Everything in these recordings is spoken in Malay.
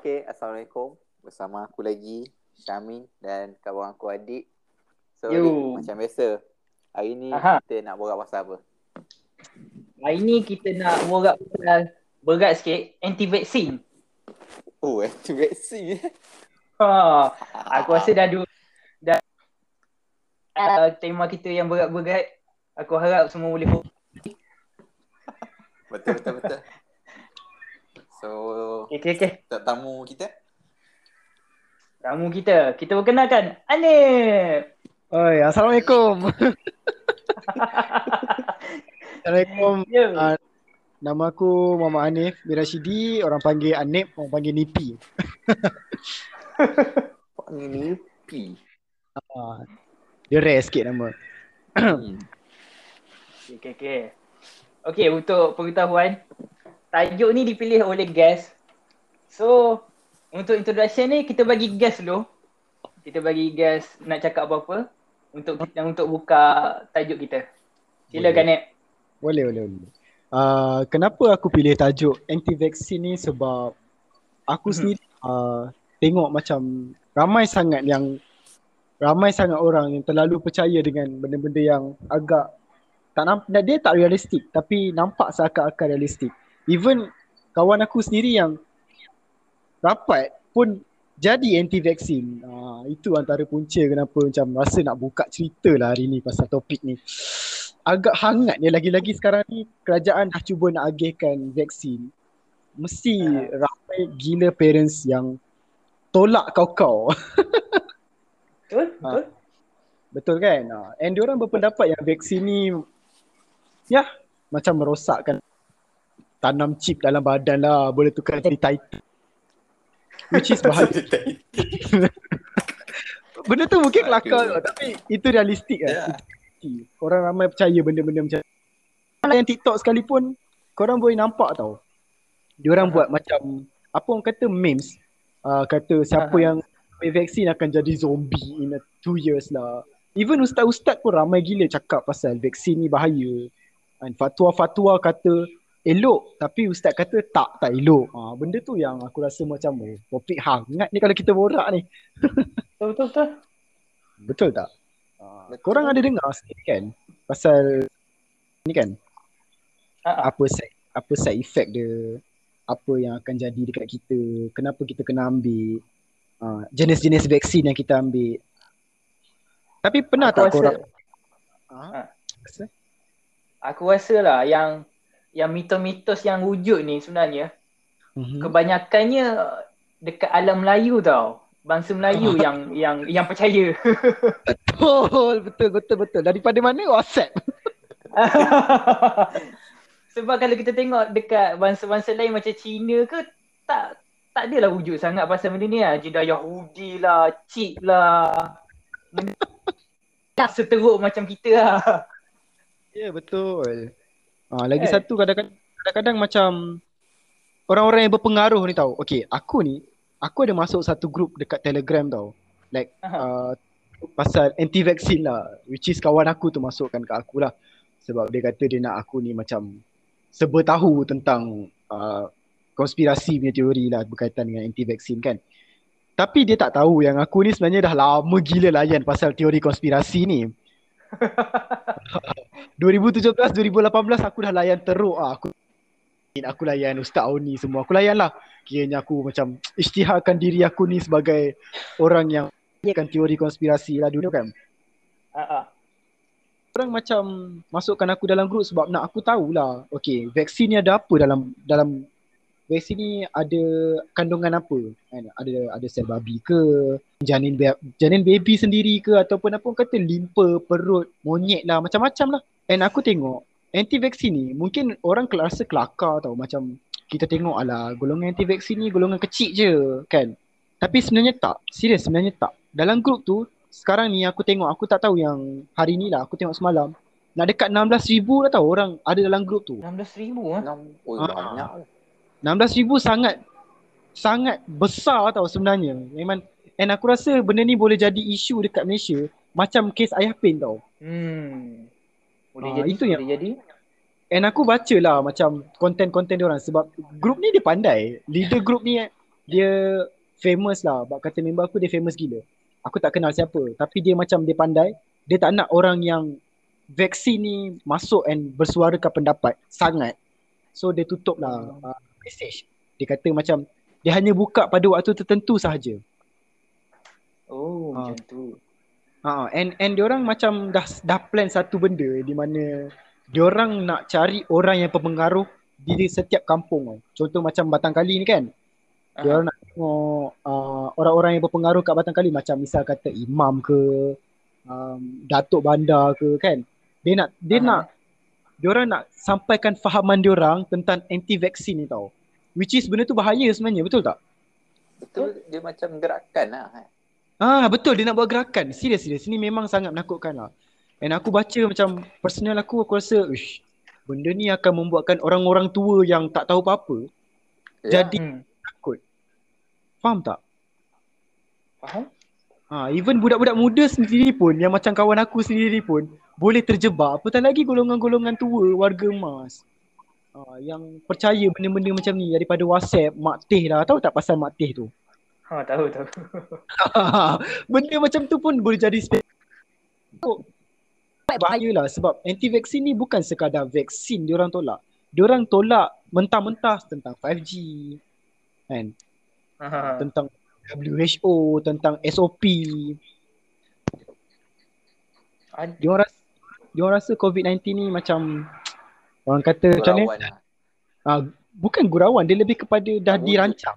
Okay, Assalamualaikum. Bersama aku lagi, Syamin dan kawan aku Adik. So, Yo. Adik, macam biasa. Hari ni Aha. kita nak borak pasal apa? Hari ni kita nak borak pasal berat sikit anti-vaksin. Oh, anti-vaksin eh. Ha, aku rasa dah du, dah uh, tema kita yang berat-berat. Aku harap semua boleh Betul, betul, betul. So, Okay, okay, okay. tak tamu kita. Tamu kita, kita perkenalkan Anip. Oi, Assalamualaikum. Assalamualaikum. Ya. Ah, Nama aku Muhammad Hanif bin Rashidi, orang panggil Anip, orang panggil Nipi. Panggil ni P. Ah, dia rare sikit nama. Hmm. Okay, okay, okay. Okay, untuk pengetahuan, tajuk ni dipilih oleh guest. So, untuk introduction ni kita bagi guest dulu. Kita bagi guest nak cakap apa-apa untuk yang untuk buka tajuk kita. Silakan Nek. Boleh, boleh, boleh. Uh, kenapa aku pilih tajuk anti-vaksin ni sebab aku Mhm. sendiri uh, tengok macam ramai sangat yang ramai sangat orang yang terlalu percaya dengan benda-benda yang agak tak nampak dia tak realistik tapi nampak seakan-akan realistik. Even kawan aku sendiri yang rapat pun jadi anti-vaksin. Uh, itu antara punca kenapa macam rasa nak buka cerita lah hari ni pasal topik ni agak hangat ni lagi-lagi sekarang ni kerajaan dah cuba nak agihkan vaksin. Mesti Ah. ramai gila parents yang tolak kau-kau. Betul? Ah. Betul? Betul kan? Ah, And diorang berpendapat yang vaksin ni ya macam merosakkan tanam chip dalam badan lah. Boleh tukar jadi title. Which is bahaya. Benda tu mungkin kelakar tau, tapi itu realistik kan. Itu Korang ramai percaya benda-benda macam yang TikTok sekalipun korang boleh nampak tau. Diorang Aha. buat macam apa orang kata memes. Uh, kata siapa Aha. yang ambil vaksin akan jadi zombie in a two years lah. Even ustaz-ustaz pun ramai gila cakap pasal vaksin ni bahaya. And fatwa-fatwa kata elok tapi ustaz kata tak, tak elok. Ha, benda tu yang aku rasa macam oh, topik hangat ni kalau kita borak ni. Betul, betul, betul. Betul tak? Ha, Betul. korang ada dengar sendiri kan pasal ni kan Ha, apa side apa side effect dia apa yang akan jadi dekat kita kenapa kita kena ambil uh, jenis-jenis vaksin yang kita ambil tapi pernah Aku tak rasa- korang Ha. ha? Rasa? Aku rasa lah yang yang mitos-mitos yang wujud ni sebenarnya Mhm. kebanyakannya dekat alam Melayu tau. Bangsa Melayu yang yang yang percaya. betul betul betul betul daripada mana WhatsApp Sebab kalau kita tengok dekat bangsa-bangsa lain macam Cina ke tak tak adalah wujud sangat pasal benda ni lah. Jidah Yahudi lah, chip lah. Benda tak seteruk macam kita lah. ya yeah, betul ha, lagi Kan? satu kadang-kadang kadang-kadang macam orang-orang yang berpengaruh ni tahu okey aku ni aku ada masuk satu grup dekat Telegram tau. Like uh, pasal anti vaksin lah which is kawan aku tu masukkan kat aku lah. Sebab dia kata dia nak aku ni macam serba tahu tentang uh, konspirasi punya teori lah berkaitan dengan anti vaksin kan. Tapi dia tak tahu yang aku ni sebenarnya dah lama gila layan pasal teori konspirasi ni 2017 2018 aku dah layan teruk. Ah aku aku layan Ustaz Auni semua. Aku layan lah. Kiranya aku macam isytiharkan diri aku ni sebagai orang yang kan teori konspirasi lah dulu kan. Ha. orang macam masukkan aku dalam grup sebab nak aku tahulah okey vaksin ni ada apa dalam dalam vaksin ni ada kandungan apa? Kan? Ada ada sel babi ke? Janin janin baby sendiri ke? Ataupun apa? Kata limpa perut monyet lah. Macam-macam lah. And aku tengok anti vaksin ni mungkin orang rasa kelakar tau. Macam kita tengok ala golongan anti vaksin ni golongan kecil je kan? Tapi sebenarnya tak. Serius sebenarnya tak. Dalam grup tu sekarang ni aku tengok aku tak tahu yang hari ni lah. Aku tengok semalam. Nak dekat 16,000 dah tahu orang ada dalam grup tu. 16,000 ah. Enam. Oh, Ah. banyak. 16,000 sangat sangat besar tau sebenarnya memang and aku rasa benda ni boleh jadi isu dekat Malaysia macam kes ayah pin tau Hmm. Boleh Ah, jadi, itu boleh yang- jadi. And aku baca lah macam konten-konten dia orang sebab grup ni dia pandai. Leader grup ni dia famous lah. Bak kata member aku dia famous gila. Aku tak kenal siapa. Tapi dia macam dia pandai. Dia tak nak orang yang vaksin ni masuk and bersuarakan pendapat sangat. So dia tutup lah uh, message. Dia kata macam dia hanya buka pada waktu tertentu sahaja. Oh, Ah. macam tu. Ha, and and diorang macam dah dah plan satu benda di mana diorang nak cari orang yang berpengaruh di setiap kampung. Contoh macam Batang Kali ni kan. Aha. Diorang nak tengok uh, orang-orang yang berpengaruh kat Batang Kali macam misal kata imam ke, um, datuk bandar ke kan. Dia nak dia Aha. nak diorang nak sampaikan fahaman diorang tentang anti vaksin ni tau. Which is benda tu bahaya sebenarnya, betul tak? Betul dia macam gerakan lah. Ah betul dia nak buat gerakan. Serius serius. Ini memang sangat menakutkan lah. And aku baca macam personal aku aku rasa uish benda ni akan membuatkan orang-orang tua yang tak tahu apa-apa Ya, jadi Hmm. takut. Faham tak? Faham? Ha, even budak-budak muda sendiri pun yang macam kawan aku sendiri pun boleh terjebak. Apatah lagi golongan-golongan tua warga emas. Ha, yang percaya benda-benda macam ni daripada WhatsApp, Mak Teh dah. Tahu tak pasal Mak Teh tu? Ha, tahu tahu. benda macam tu pun boleh jadi spe- so, bahayalah sebab anti vaksin ni bukan sekadar vaksin diorang tolak. Diorang tolak mentah-mentah tentang 5G kan, Ha. tentang WHO, tentang SOP. Ad- Diorang rasa diorang rasa COVID-19 ni macam orang kata macam ni, Gurauan ah, bukan gurauan, dia lebih kepada dah wujud. dirancang.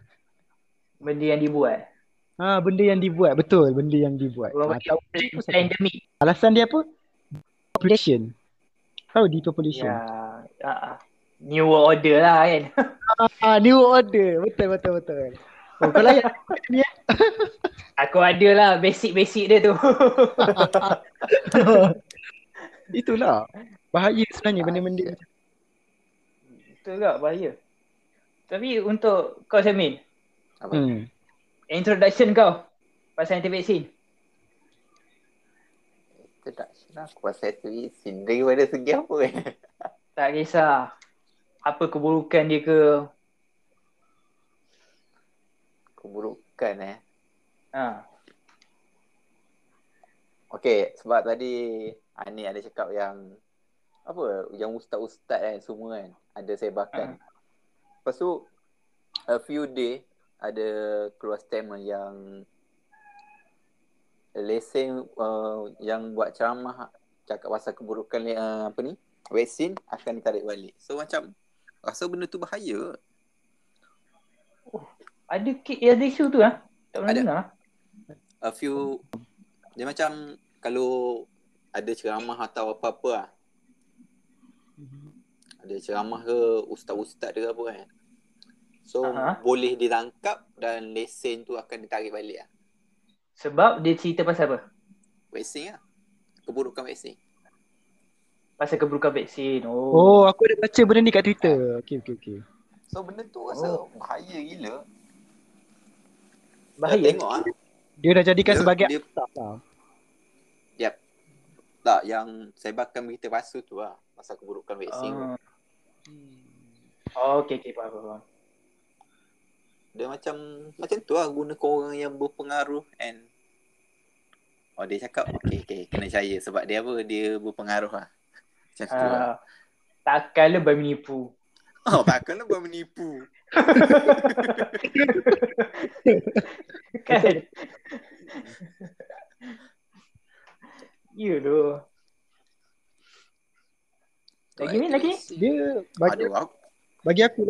Benda yang dibuat. Ha, benda yang dibuat, betul, benda yang dibuat. Orang Ha, plan- apa plan endemic. Alasan dia apa? Population. Tahu depopulation. Ya. ah, ah. New World Order lah kan. Ah, new order. Betul betul betul. Oh, kau layan ni eh? Aku ada lah basic-basic dia tu. Itulah. Bahaya sebenarnya benda-benda macam Betul tak? Bahaya. Tapi untuk kau Samin, Apa? hmm. introduction kau pasal anti-vaksin. Itu tak silap aku pasal tu isin daripada segi apa eh? Tak kisah apa keburukan dia ke. Keburukan eh. Ha. Okay, sebab tadi Ani ada cakap yang apa yang ustaz-ustaz kan semua kan ada sebakan. Lepas tu a few day ada keluar statement yang lesen uh, yang buat ceramah cakap pasal keburukan uh, apa ni vaksin akan ditarik balik. So macam rasa benda tu bahaya. Ada ki- ada isu tu ah. Tak pernah Ada. dengar. A few dia macam kalau ada ceramah atau apa-apa lah. Ada ceramah ke ustaz-ustaz ke apa kan. So Aha. boleh ditangkap dan lesen tu akan ditarik balik lah. Sebab dia cerita pasal apa? Vaksin lah. Keburukan vaksin. Pasal keburukan vaksin. Oh. Oh, aku ada baca benda ni kat Twitter. Okey okey okey. So benda tu rasa bahaya gila. Bahaya. Tengok ah. Dia dah jadikan Dia- sebagai dia- tak lah. Tak yang sebarkan berita palsu tu lah. Pasal keburukan vaksin tu. Ah. Oh, okey okey faham faham. Dia macam macam tu lah gunakan orang yang berpengaruh and Oh dia cakap okay okay kena percaya sebab dia apa dia berpengaruh lah. Macam tu lah. Ah. Takkanlah bayi menipu. Oh takkanlah buat menipu. Kan? Ya tu. Lagi ni, lagi ni? Dia bagi Aduh aku. bagi aku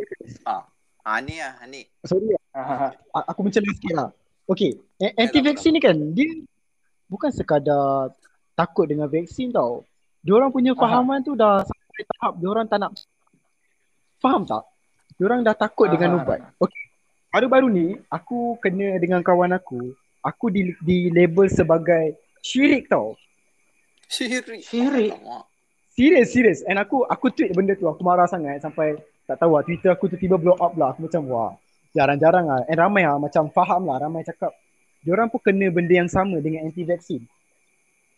Ah, ah ni lah ni. sorry Ah, a- aku mencela sikit lah. Okey, a- anti-vaksin ni kan dia bukan sekadar takut dengan vaksin tau. Diorang punya Aha. fahaman tu dah sampai tahap diorang tak nak faham tak? Diorang dah takut dengan Aha. ubat. Okey. Baru-baru ni aku kena dengan kawan aku, aku di, di label sebagai syirik tau. Syirik. Syirik? Serius, serius. And aku aku tweet benda tu, aku marah sangat sampai tak tahu lah, Twitter aku tiba-tiba blow up lah. Aku macam wah, jarang-jarang lah. And ramai lah, macam faham lah, ramai cakap. Diorang pun kena benda yang sama dengan anti-vaksin.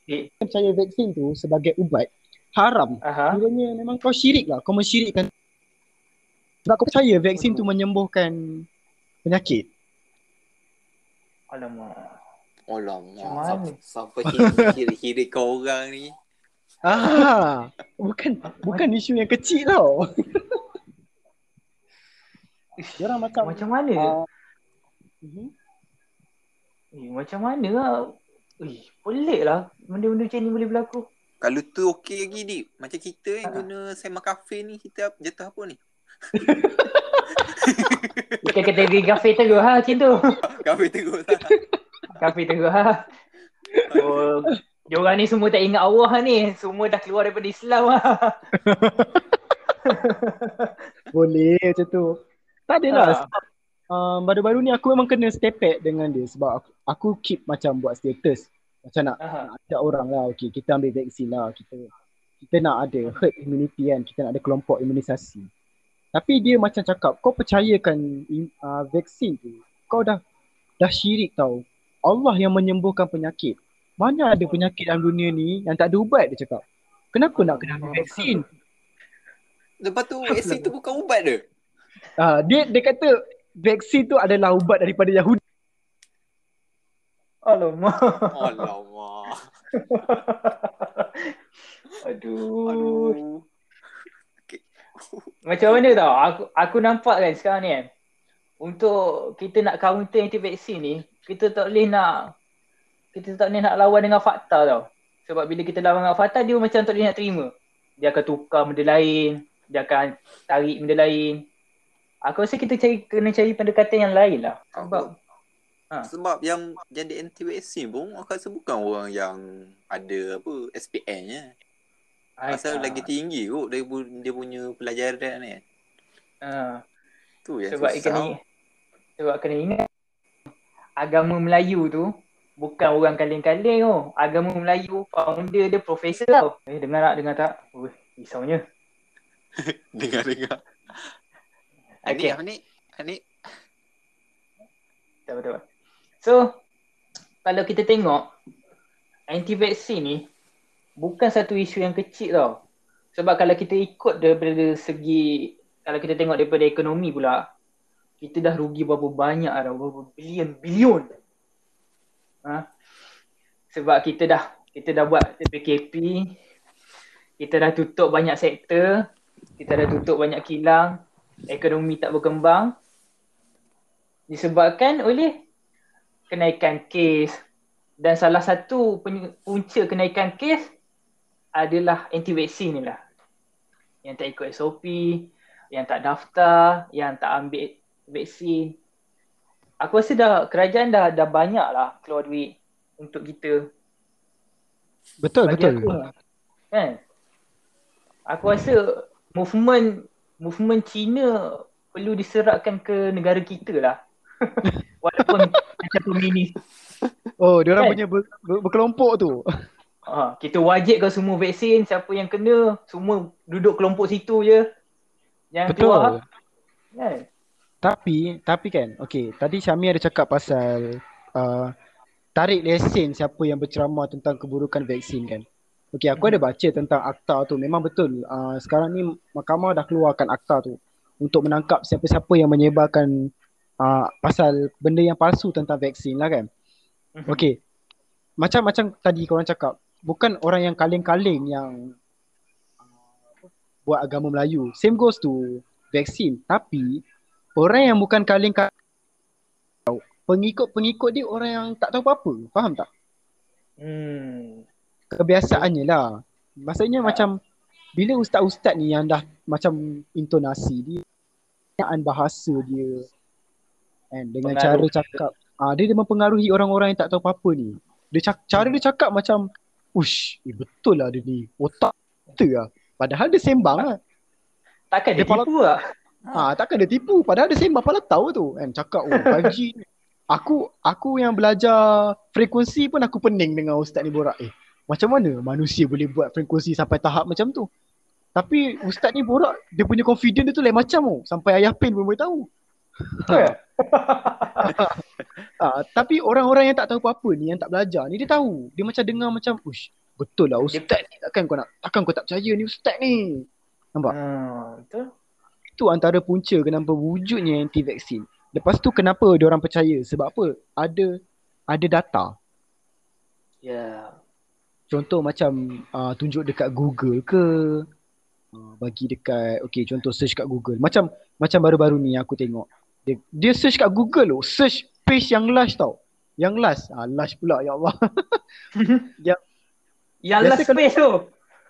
Eh. Percaya vaksin tu sebagai ubat, haram. Aha. Kiranya memang kau syirik lah, kau mensyirikkan. Sebab kau percaya vaksin tu menyembuhkan penyakit. Alamak. Alamak. Sampai kira-kira kau orang ni. Ah, bukan bukan isu yang kecil tau. Diorang macam Macam mana? ah, mhm. Eh, macam mana lah? Eh, pelik lah benda-benda macam ni boleh berlaku. Kalau tu okey lagi Dik. Macam kita yang Ha. guna sema kafe ni kita jatuh apa ni? Bukan kategori kafe teruk ha macam tu. Kafe teruk lah. Kafe teruk ha. Oh, diorang ni semua tak ingat Allah ni. Semua dah keluar daripada Islam lah. Boleh macam tu. Tak adalah Ah. sebab uh, baru-baru ni aku memang kena step back dengan dia sebab aku, aku keep macam buat status. Macam nak Aha. nak ajak orang lah. Okay, kita ambil vaksin lah. Kita kita nak ada herd immunity kan. Kita nak ada kelompok imunisasi. Tapi dia macam cakap, kau percayakan uh, vaksin tu. Kau dah dah syirik tau. Allah yang menyembuhkan penyakit. Mana ada penyakit dalam dunia ni yang tak ada ubat dia cakap. Kenapa nak kena ambil vaksin? Lepas tu vaksin tu bukan ubat dia. Ah, dia dia kata vaksin tu adalah ubat daripada Yahudi. Alamak. Alamak. Aduh. Aduh. Macam mana tau? Aku aku nampak kan sekarang ni kan. Untuk kita nak counter anti vaksin ni, kita tak boleh nak kita tak boleh nak lawan dengan fakta tau. Sebab bila kita lawan dengan fakta dia macam tak boleh nak terima. Dia akan tukar benda lain, dia akan tarik benda lain. Aku rasa kita cari kena cari pendekatan yang lain lah. Sebab Ha. Sebab yang jadi anti vaksin pun aku rasa bukan orang yang ada apa Pasal Ah, lagi tinggi kot dia, pu- dia punya pelajaran ni. kan. ah. Tu yang sebab susah. kena sebab kena ingat agama Melayu tu bukan orang kaleng-kaleng tu. Agama Melayu founder dia profesor tau. Eh dengar tak dengar tak? Ui, risaunya. Dengar-dengar. Okay. Anik, Anik, Anik. Betul betul. So kalau kita tengok anti vaksin ni bukan satu isu yang kecil tau. Sebab kalau kita ikut daripada segi kalau kita tengok daripada ekonomi pula kita dah rugi berapa banyak dah berapa bilion bilion. Ha? Sebab kita dah kita dah buat PKP kita dah tutup banyak sektor kita dah tutup banyak kilang ekonomi tak berkembang disebabkan oleh kenaikan kes dan salah satu punca kenaikan kes adalah anti vaksin ni lah yang tak ikut SOP yang tak daftar yang tak ambil vaksin aku rasa dah kerajaan dah dah banyak lah keluar duit untuk kita Betul bagi betul. aku kan aku rasa movement movement Cina perlu diserahkan ke negara kita lah walaupun macam komunis Oh, dia orang Kan? punya ber, ber, berkelompok tu. Ha, kita wajibkan semua vaksin siapa yang kena semua duduk kelompok situ je yang keluar Betul. kan Tapi tapi kan, okey, tadi Syami ada cakap pasal uh, tarik lesen siapa yang berceramah tentang keburukan vaksin kan. Okey, aku ada baca tentang akta tu. Memang betul. Uh, sekarang ni mahkamah dah keluarkan akta tu untuk menangkap siapa-siapa yang menyebarkan uh, pasal benda yang palsu tentang vaksin lah kan. Mhm. Okey. Macam-macam tadi korang cakap, bukan orang yang kaleng-kaleng yang uh, buat agama Melayu. Same goes to vaksin. Tapi orang yang bukan kaleng-kaleng pengikut-pengikut dia orang yang tak tahu apa-apa. Faham tak? hmm. Kebiasaannya lah. Maksudnya Ha. macam bila ustaz-ustaz ni yang dah macam intonasi dia, penggunaan bahasa dia kan dengan Pengaruh. cara cakap ah dia, dia mempengaruhi orang-orang yang tak tahu apa-apa ni. Dia cak, cara dia cakap macam ush, eh, betul lah dia ni. Otak betul lah. Padahal dia sembang lah. takkan dia Dia pala- tipu lah Ha, takkan dia tipu. Padahal dia sembang pala tahu tu kan. Cakap oh 5G ni. Aku aku yang belajar frekuensi pun aku pening dengan ustaz ni borak. Eh, macam mana manusia boleh buat frekuensi sampai tahap macam tu? Tapi ustaz ni borak, dia punya confident dia tu lain macam tu. Sampai ayah pin pun boleh tahu. Ha, tapi orang-orang yang tak tahu apa-apa ni, yang tak belajar ni, dia tahu. Dia macam dengar macam, ush, betul lah ustaz ni. Takkan kau nak, takkan kau tak percaya ni ustaz ni. Nampak? hmm, betul Itu antara punca kenapa wujudnya anti-vaksin. Lepas tu kenapa dia orang percaya? Sebab apa? Ada ada data. Ya. Contoh macam uh, tunjuk dekat Google ke uh, bagi dekat okay contoh search kat Google. Macam macam baru-baru ni aku tengok. Dia, dia search kat Google loh. Search page yang last tau. Yang last. Ah last pula ya Allah. yang Yang last kalau- space tu.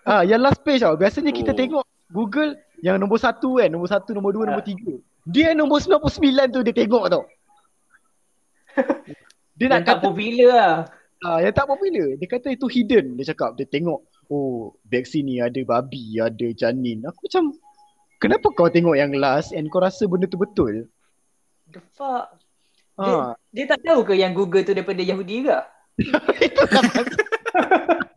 ah yang last page tau. Biasanya kita Oh. tengok Google yang nombor satu kan. Nombor satu, nombor dua, Ah. nombor tiga. Dia nombor 99 tu dia tengok tau. Dia nak Yang tak kata popular lah. Ah, yang tak popular. Dia kata itu hidden. Dia cakap, dia tengok, oh, vaksin ni ada babi, ada janin. Aku macam, kenapa kau tengok yang last and kau rasa benda tu betul? The fuck? Dia, Ah, dia tak tahu ke yang Google tu daripada Yahudi ke? itulah masalah.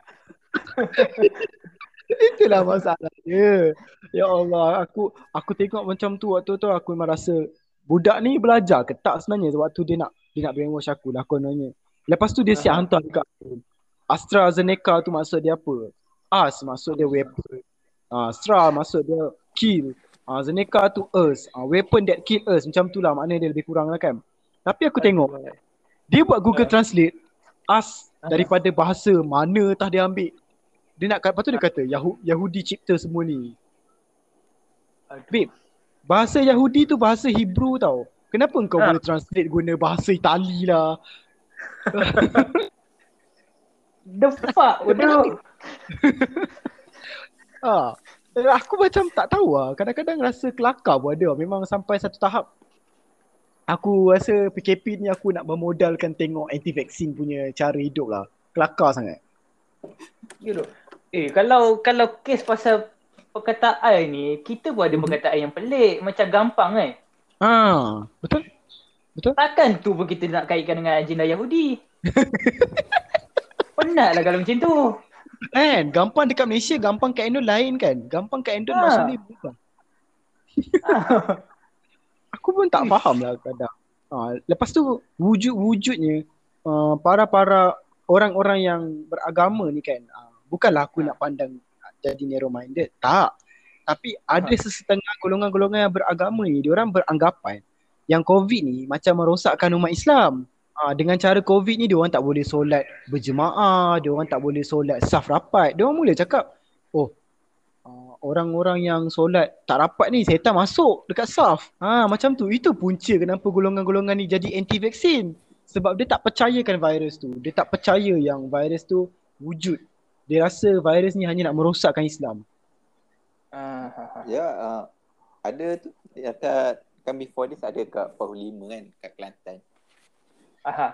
itulah masalah dia. Ya Allah, aku aku tengok macam tu waktu tu aku memang rasa budak ni belajar ke tak sebenarnya waktu dia nak dia nak brainwash aku lah kononnya. Lepas tu dia siap Aha. hantar dekat aku. AstraZeneca tu maksud dia apa? As maksud dia weapon. Ah, Astra maksud dia kill. Ah, Zeneca tu us. Ah, weapon that kill us. Macam tu lah maknanya dia lebih kurang lah kan. Tapi aku tengok dia buat Google Ah. Translate as Ah. daripada bahasa mana tah dia ambil. Dia nak lepas tu dia kata Yahu, Yahudi cipta semua ni. Babe, bahasa Yahudi tu bahasa Hebrew tau. Kenapa kau Ah. boleh translate guna bahasa Itali lah? The fuck? Bodoh. Ha. Aku macam tak tahu lah. Kadang-kadang rasa kelakar pun ada. Memang sampai satu tahap aku rasa PKP ni aku nak memodalkan tengok anti-vaksin punya cara hidup lah. Kelakar sangat. Know. Eh kalau kalau kes pasal perkataan ni, kita pun ada Mhm. perkataan yang pelik, macam gampang kan. Ha, betul? Takkan tu pun kita nak kaitkan dengan agenda Yahudi. Penat lah kalau macam tu. Kan, gampang dekat Malaysia, gampang kat Indo lain kan. Gampang kat Indo Ha. maksudnya bukan. Ah, Aku pun tak faham lah kadang. Ha, lepas tu wujud-wujudnya uh, para-para orang-orang yang beragama ni kan. Uh, bukanlah aku nak pandang jadi narrow minded. Tak. Tapi ada Ha. sesetengah golongan-golongan yang beragama ni, diorang beranggapan yang COVID ni macam merosakkan umat Islam. Ah dengan cara COVID ni diorang tak boleh solat berjemaah, diorang tak boleh solat saf rapat. Diorang mula cakap, "Oh, ah, orang-orang yang solat tak rapat ni setan masuk dekat saf." Ha macam tu. Itu punca kenapa golongan-golongan ni jadi anti vaksin. Sebab dia tak percayakan virus tu. Dia tak percaya yang virus tu wujud. Dia rasa virus ni hanya nak merosakkan Islam. ah. Ya, uh, ada tu dekat kan before this ada kat Pahul 5 kan kat Kelantan Aha.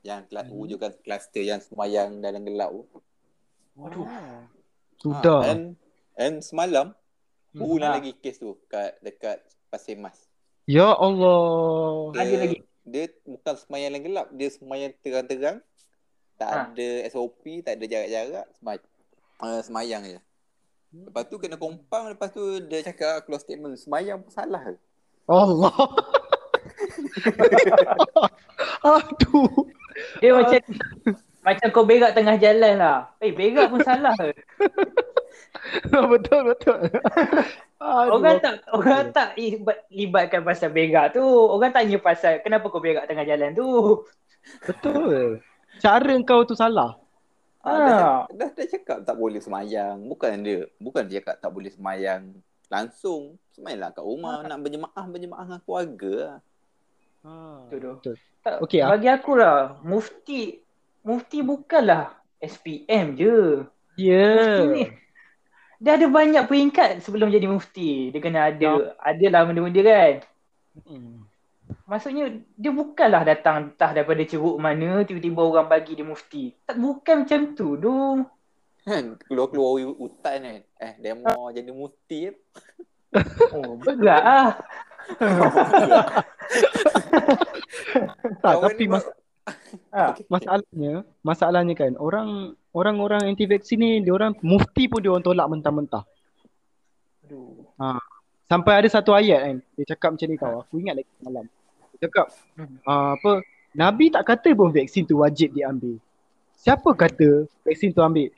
yang kelas Hmm. wujudkan kluster yang semayang dalam gelap tu. Waduh. Sudah. Ha, and, and semalam Hmm. ulang Ha. lagi kes tu kat dekat Pasir Mas. Ya Allah. Ada lagi? Dia bukan semayang dalam gelap, dia semayang terang-terang. Tak Ha. ada SOP, tak ada jarak-jarak, semay uh, semayang je. Lepas tu kena kompang, lepas tu dia cakap keluar statement, semayang pun salah ke? Allah. Aduh. Dia macam macam kau berak tengah jalan lah. Eh berak pun salah ke? betul betul. Aduh. Orang tak orang tak libat, libatkan pasal berak tu. Orang tanya pasal kenapa kau berak tengah jalan tu. Betul. Cara kau tu salah. Ah, Ah. dah, dah, dah cakap tak boleh semayang. Bukan dia, bukan dia cakap tak boleh semayang langsung. Semayanglah kat rumah, nak berjemaah, berjemaah dengan keluarga lah. Betul tu. Betul. Tak, Okey, ah. bagi aku lah, mufti mufti bukanlah SPM je. Ya. Mufti ni dia ada banyak peringkat sebelum jadi mufti. Dia kena ada adalah benda-benda kan. Hmm. Maksudnya dia bukanlah datang entah daripada ceruk mana tiba-tiba orang bagi dia mufti. Tak bukan macam tu doh. Kan, keluar-keluar hu- hutan kan. Eh, demo jadi mufti. Oh, berat ah. Tak, Kawan tapi mas- Ah. masalahnya, masalahnya kan orang orang-orang anti vaksin ni dia orang mufti pun dia orang tolak mentah-mentah. Aduh. Sampai ada satu ayat kan dia cakap macam ni tau. Aku ingat lagi malam. Dia cakap Hmm. uh, apa Nabi tak kata pun vaksin tu wajib diambil. Siapa kata vaksin tu ambil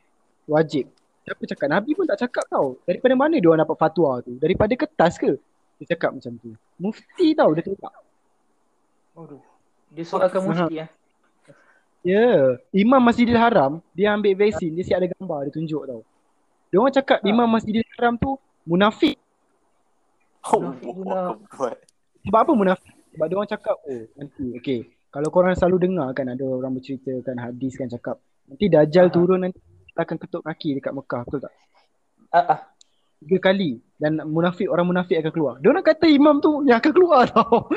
wajib? Siapa cakap? Nabi pun tak cakap tau. Daripada mana dia orang dapat fatwa tu? Daripada kertas ke? Dia cakap macam tu. Mufti tau dia tolak. Aduh. Dia soalkan mufti ah. Ya, yeah. Imam Masjidil Haram dia ambil vaksin, dia siap ada gambar dia tunjuk tau. Dia orang cakap Ha. Imam Masjidil Haram tu munafik. Oh, Munafik pula. buat. Sebab apa munafik? Sebab dia orang cakap oh nanti okey. Kalau korang selalu dengar kan ada orang bercerita kan hadis kan cakap nanti Dajjal Ha. turun nanti akan ketuk kaki dekat Mekah betul tak? Ah, ah. Tiga kali dan munafik orang munafik akan keluar. Dia orang kata imam tu yang akan keluar tau.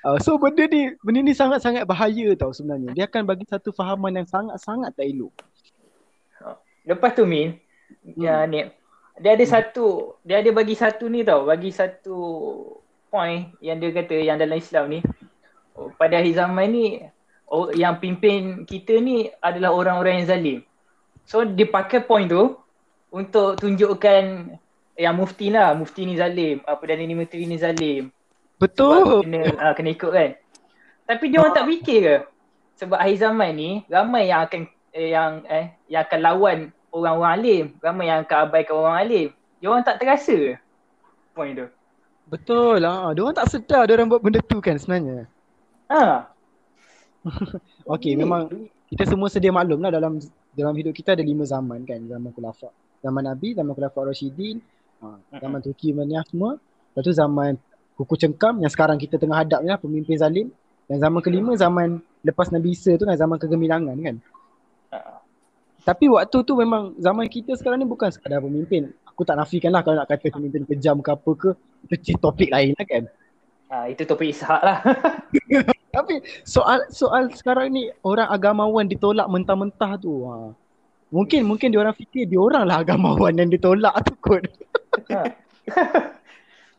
Uh, so benda ni benda ni sangat-sangat bahaya tau sebenarnya. Dia akan bagi satu fahaman yang sangat-sangat tak elok. Lepas tu Min, ya ni dia ada satu, dia ada bagi satu ni tau, bagi satu point yang dia kata yang dalam Islam ni oh, pada akhir zaman ni oh, yang pimpin kita ni adalah orang-orang yang zalim. So dia pakai point tu untuk tunjukkan yang mufti lah, mufti ni zalim, apa dan ini menteri ni zalim. Sebab Betul. kena, uh, kena ikut kan. Tapi dia orang tak fikir ke? Sebab akhir zaman ni ramai yang akan eh, yang eh yang akan lawan orang-orang alim, ramai yang akan abaikan orang alim. Dia orang tak terasa ke? Point tu. Betul lah. Dia orang tak sedar dia orang buat benda tu kan sebenarnya. Ha. Okey, memang kita semua sedia maklum lah dalam dalam hidup kita ada lima zaman kan. Zaman khulafak. Zaman Nabi, zaman khulafak Rashidin, ha, zaman Turki Mania semua. Lepas tu zaman kuku cengkam yang sekarang kita tengah hadap ni lah pemimpin zalim. Dan zaman kelima zaman lepas Nabi Isa tu kan zaman kegemilangan kan. Tapi waktu tu memang zaman kita sekarang ni bukan sekadar pemimpin. Aku tak nafikan lah kalau nak kata pemimpin kejam ke apa ke. Itu topik lain lah kan. Ha, itu topik Ishak lah. Tapi soal soal sekarang ni orang agamawan ditolak mentah-mentah tu. Ha. Mungkin mungkin dia orang fikir dia orang lah agamawan yang ditolak tu kot. ha.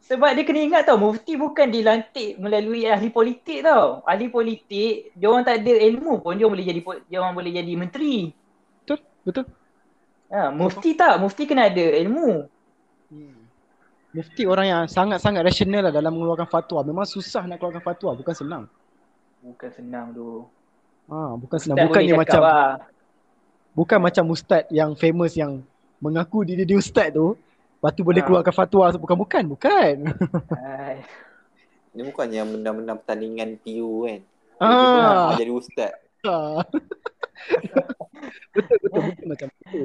Sebab dia kena ingat tau, mufti bukan dilantik melalui ahli politik tau. Ahli politik, dia orang tak ada ilmu pun dia boleh jadi dia orang boleh jadi menteri. Betul? Betul? Ha, mufti tak, mufti kena ada ilmu. Mufti orang yang sangat-sangat rasional lah dalam mengeluarkan fatwa. Memang susah nak keluarkan fatwa, bukan senang. Bukan senang tu. Ha, bukan senang. Bukan cakap macam lah. bukan macam ustaz yang famous yang mengaku diri dia ustaz tu. Lepas tu boleh Ha. keluarkan fatwa. Bukan, bukan, bukan. Hai. Ni bukannya menang-menang pertandingan PU kan. Ah. Jadi ustaz. Ha. betul betul betul macam tu.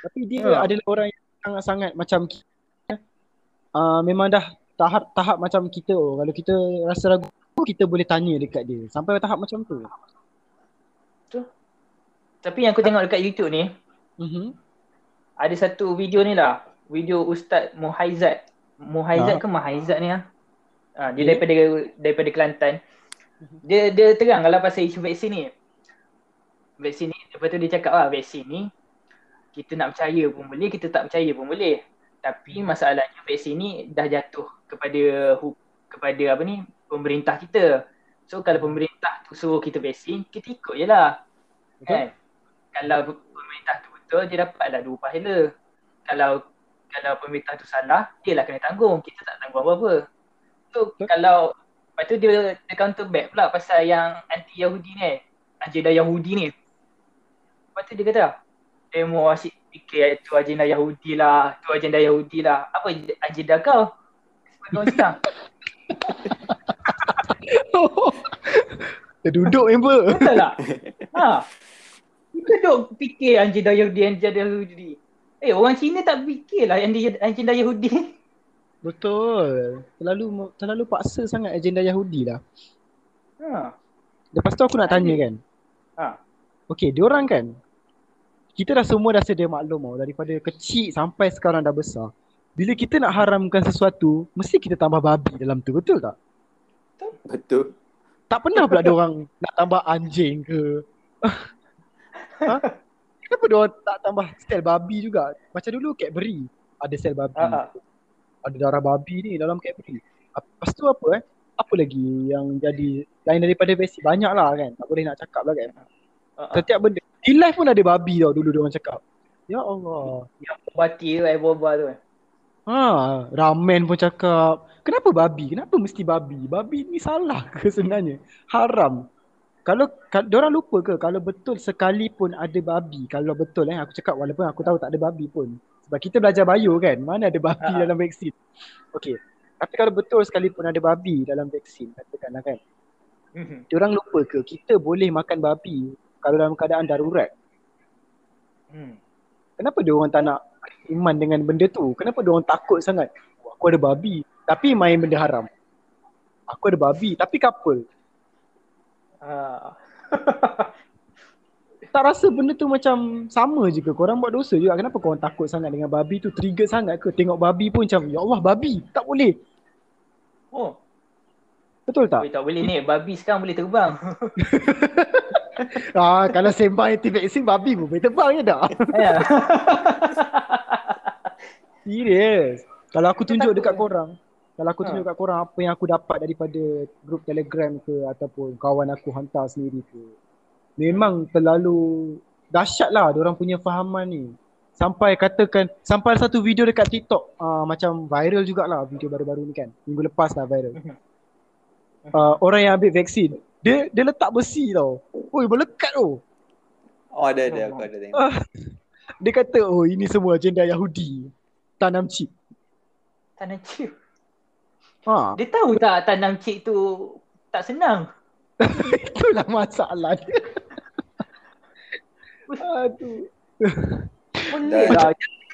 Tapi dia Ha. adalah orang yang sangat-sangat macam kita. Uh, memang dah tahap-tahap macam kita oh. Kalau kita rasa ragu kita boleh tanya dekat dia. Sampai tahap macam tu. Tapi yang aku tengok dekat YouTube ni, Mhm. ada satu video ni lah. Video Ustaz Muhaizat. Muhaizat Ha. ke Mahaizat ni lah. Ha, dia Okay. daripada daripada Kelantan. Dia dia terang lah pasal isu vaksin ni. Vaksin ni, lepas tu dia cakap lah vaksin ni kita nak percaya pun boleh, kita tak percaya pun boleh. Tapi masalahnya vaksin ni dah jatuh kepada kepada apa ni pemerintah kita. So kalau pemerintah tu suruh kita vaksin, kita ikut je lah. Kan? Kalau pemerintah tu betul, dia dapatlah dua pahala. Kalau kalau pemerintah tu salah, dia lah kena tanggung. Kita tak tanggung apa-apa. So Betul. kalau lepas tu dia, dia counter back pula pasal yang anti Yahudi ni, agenda Yahudi ni. Lepas tu dia kata, eh mau asyik fikir tu agenda Yahudi lah, tu agenda Yahudi lah. Apa agenda kau? Islam. Dia duduk member. Betul tak? Ha. Kita duk fikir agenda Yahudi, agenda Yahudi. Eh orang Cina tak fikir lah yang dia agenda Yahudi. Betul. Terlalu terlalu paksa sangat agenda Yahudi lah. Ha. Lepas tu aku nak tanya kan. Ha. Okay, diorang kan. Kita dah semua dah sedia maklum tau. Daripada kecil sampai sekarang dah besar. Bila kita nak haramkan sesuatu, mesti kita tambah babi dalam tu. Betul tak? Betul. Tak pernah pula diorang nak tambah anjing ke. ha? Kenapa diorang tak tambah sel babi juga? Macam dulu Cadbury ada sel babi. Ha. ha. Ada darah babi ni dalam Cadbury. Lepas tu apa eh? Apa lagi yang jadi lain daripada basic? Banyak lah kan. Tak boleh nak cakap lah kan. Ha. ha. Setiap benda. Di live pun ada babi tau dulu diorang cakap. Ya Allah. Yang bati tu, air boba tu. Ha, ramen pun cakap. Kenapa babi? Kenapa mesti babi? Babi ni salah ke sebenarnya? Haram. Kalau ka, orang lupa ke kalau betul sekalipun ada babi, kalau betul eh aku cakap walaupun aku tahu tak ada babi pun. Sebab kita belajar bio kan, mana ada babi Ha. dalam vaksin. Okey. Tapi kalau betul sekalipun ada babi dalam vaksin katakanlah kan. Mhm. Diorang lupa ke kita boleh makan babi kalau dalam keadaan darurat. Hmm. Kenapa dia orang tak nak iman dengan benda tu? Kenapa dia orang takut sangat? Oh, aku ada babi tapi main benda haram. Aku ada babi tapi couple. Ah. Tak rasa benda tu macam sama je ke? Korang buat dosa juga. Kenapa korang takut sangat dengan babi tu? Trigger sangat ke? Tengok babi pun macam, Ya Allah babi. Tak boleh. oh, Betul tak? tak? tak boleh ni. Babi sekarang boleh terbang. Ah, kalau sembang anti-vaksin, babi pun boleh terbang je tak? Ya. Serius. Kalau aku tunjuk dekat korang, kalau aku Ha. tunjuk dekat korang apa yang aku dapat daripada grup telegram ke ataupun kawan aku hantar sendiri ke. Memang terlalu dahsyat lah orang punya fahaman ni. Sampai katakan, sampai ada satu video dekat TikTok uh, macam viral jugalah video baru-baru ni kan. Minggu lepas lah viral. Uh, orang yang ambil vaksin, dia dia letak besi tau. Oi, melekat tu. Oh ada ada aku ada tengok. Ah, dia kata, oh ini semua agenda Yahudi. Tanam chip. Tanam chip. Ha, Dia tahu tak tanam chip tu tak senang. itulah masalah dia. Aduh. Boleh Dah- lah.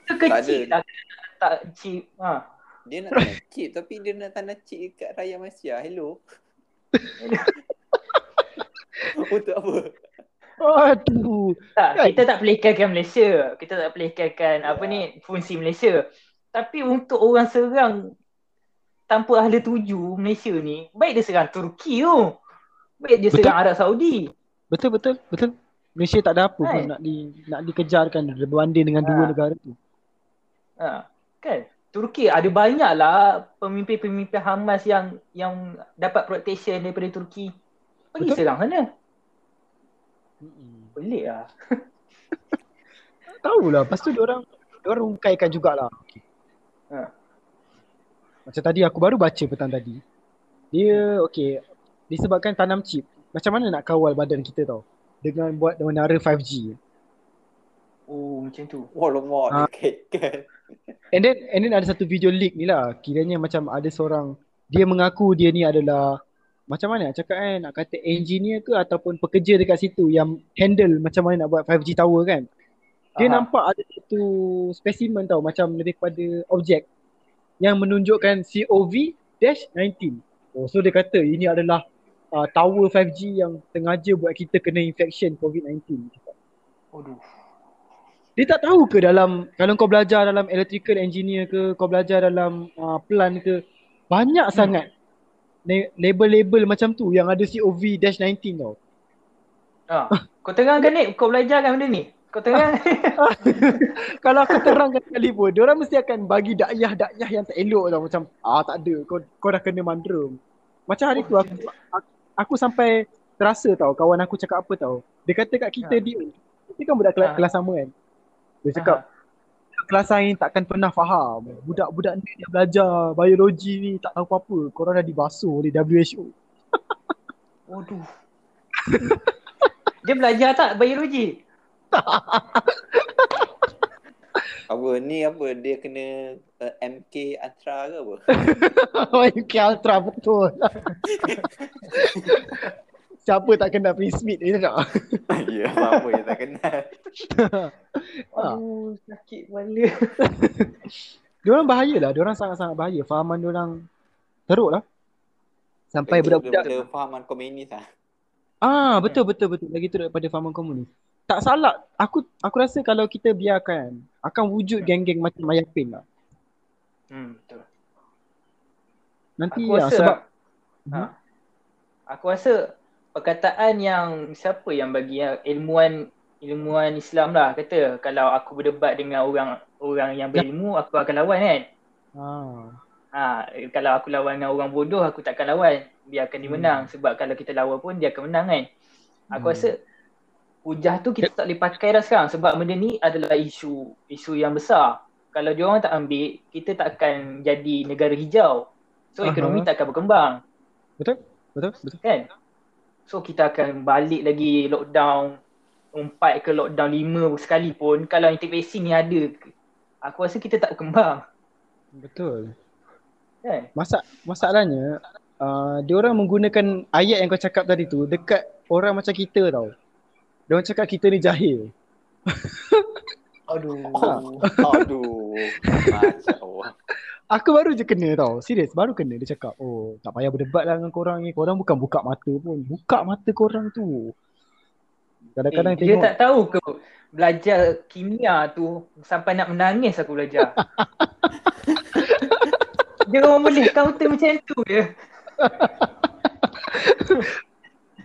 Kita kecil ada. lah tak chip. Ha. Dia nak tanam chip tapi dia nak tanam chip dekat Raya Malaysia. Hello. Untuk apa? Aduh. Tak, Kan? kita tak pelihkankan Malaysia. Kita tak pelihkankan apa ni fungsi Malaysia. Tapi untuk orang serang tanpa ahli tuju Malaysia ni, baik dia serang Turki tu. Baik dia Betul. serang Arab Saudi. Betul betul betul. Malaysia tak ada apa pun Hai. nak di nak dikejarkan berbanding dengan dua Ha. negara tu. Ha, kan? Turki ada banyak lah pemimpin-pemimpin Hamas yang yang dapat protection daripada Turki. Pergi Betul. serang sana. Mm-mm. Pelik lah. Tahulah, lepas tu diorang diorang rungkaikan jugalah. Ha. Macam tadi aku baru baca petang tadi. Dia okey, disebabkan tanam chip. Macam mana nak kawal badan kita tau? Dengan buat menara 5G. Oh, macam tu. Wah lemak kan. And then and then ada satu video leak ni lah. Kiranya macam ada seorang dia mengaku dia ni adalah macam mana nak cakap kan nak kata engineer ke ataupun pekerja dekat situ yang handle macam mana nak buat 5G tower kan. Dia Aha. nampak ada satu spesimen tau macam lebih kepada objek yang menunjukkan COV-19. Oh so dia kata ini adalah uh, tower 5G yang sengaja buat kita kena infection COVID-19. Aduh. Dia tak tahu ke dalam kalau kau belajar dalam electrical engineer ke kau belajar dalam uh, plan ke banyak hmm. sangat label-label macam tu yang ada COV-19 tau. Ha. Kau terangkan ni, kau belajarkan benda ni. Kau terang. Kalau aku terangkan sekali pun, dia orang mesti akan bagi dakyah-dakyah yang tak elok tau macam ah tak ada kau kau dah kena mandrum. Macam hari tu aku aku, aku sampai terasa tau kawan aku cakap apa tau. Dia kata kat kita Ha. dia kita kan budak Ha. kelas sama kan. Dia cakap kelas lain takkan pernah faham. Budak-budak ni dia belajar biologi ni tak tahu apa-apa. Korang dah dibasuh oleh WHO. Waduh. Dia belajar tak biologi? Apa ni apa dia kena uh, MK Ultra ke apa? UK Ultra betul. Siapa tak kenal Prince Smith ni tak? ya, apa yang tak kenal. Ha. Aduh, sakit kepala. Diorang bahaya lah. Diorang sangat-sangat bahaya. Fahaman diorang teruk lah. Sampai budak-budak. Daripada fahaman komunis lah. Ah betul betul betul. Lagi teruk daripada fahaman komunis. Tak salah. Aku aku rasa kalau kita biarkan akan wujud geng-geng macam Mayapin lah. Hmm, betul. Nanti Aku ya, rasa sebab ha. Aku rasa perkataan yang siapa yang bagi yang ilmuwan ilmuwan Islam lah kata kalau aku berdebat dengan orang orang yang berilmu aku akan lawan kan. ah, Ha, kalau aku lawan dengan orang bodoh aku takkan lawan. Dia Hmm. menang sebab kalau kita lawan pun dia akan menang kan. Aku Hmm. rasa hujah tu kita tak boleh pakai dah sekarang sebab benda ni adalah isu isu yang besar. Kalau dia orang tak ambil, kita tak akan jadi negara hijau. So Aha. ekonomi tak akan berkembang. betul betul betul. kan? So kita akan balik lagi lockdown empat ke lockdown lima sekali pun kalau anti vaksin ni ada aku rasa kita tak berkembang Betul. Kan? Masa masalahnya uh, dia orang menggunakan ayat yang kau cakap tadi tu dekat orang macam kita tau. Dia orang cakap kita ni jahil. Aduh. Oh, aduh. Macam. Aku baru je kena tau. Serius, baru kena dia cakap, "Oh, tak payah berdebat lah dengan korang ni. Korang bukan buka mata pun. Buka mata korang tu." Kadang-kadang Eh, dia tengok tak tahu ke belajar kimia tu sampai nak menangis aku belajar. dia orang boleh counter macam tu je.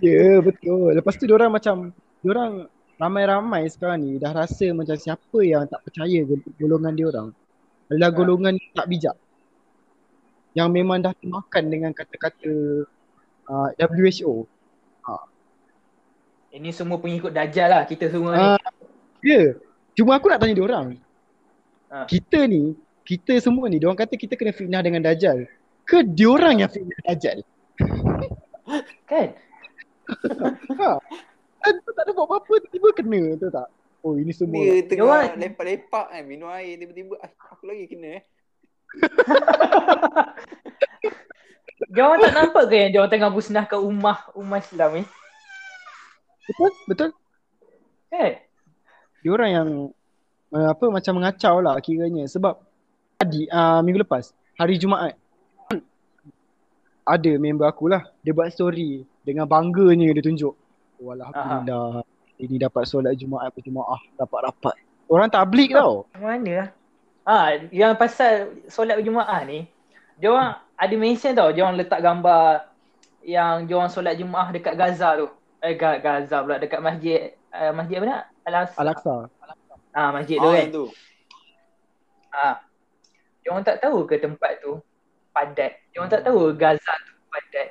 Ya betul. Lepas tu diorang macam diorang ramai-ramai sekarang ni dah rasa macam siapa yang tak percaya gol- golongan diorang adalah Ha. golongan yang tak bijak. Yang memang dah termakan dengan kata-kata uh, WHO. Ini semua pengikut Dajjal lah kita semua ni. Ah, Ya. Cuma aku nak tanya diorang. Ha. Kita ni, kita semua ni, diorang kata kita kena fitnah dengan Dajjal. Ke diorang yang fitnah Dajjal? Kan? Ha. Kan tu tak ada buat apa-apa tiba-tiba kena tu tak? Oh ini semua. Dia tengah orang- lepak-lepak kan minum air tiba-tiba ah, aku lagi kena eh. Dia orang tak nampak ke yang dia orang tengah musnahkan ummah ummah Islam ni? Betul? Betul? Kan? Diorang yang uh, apa macam mengacau lah kiranya sebab tadi uh, minggu lepas hari Jumaat ada member aku lah dia buat story dengan bangganya dia tunjuk oh, Alhamdulillah ini dapat solat Jumaat berjemaah dapat rapat orang tablik tau Mana lah? Ah, yang pasal solat berjemaah ni, dia orang ada mention tau, dia orang letak gambar yang dia orang solat Jumaah dekat Gaza tu. Eh Ga- Gaza pula dekat masjid uh, masjid apa nak? Al-Aqsa. Al-Aqsa Ah, masjid tu Ah, kan. tu. Ah. Dia orang tak tahu ke tempat tu padat. Dia orang tak tahu Gaza tu padat.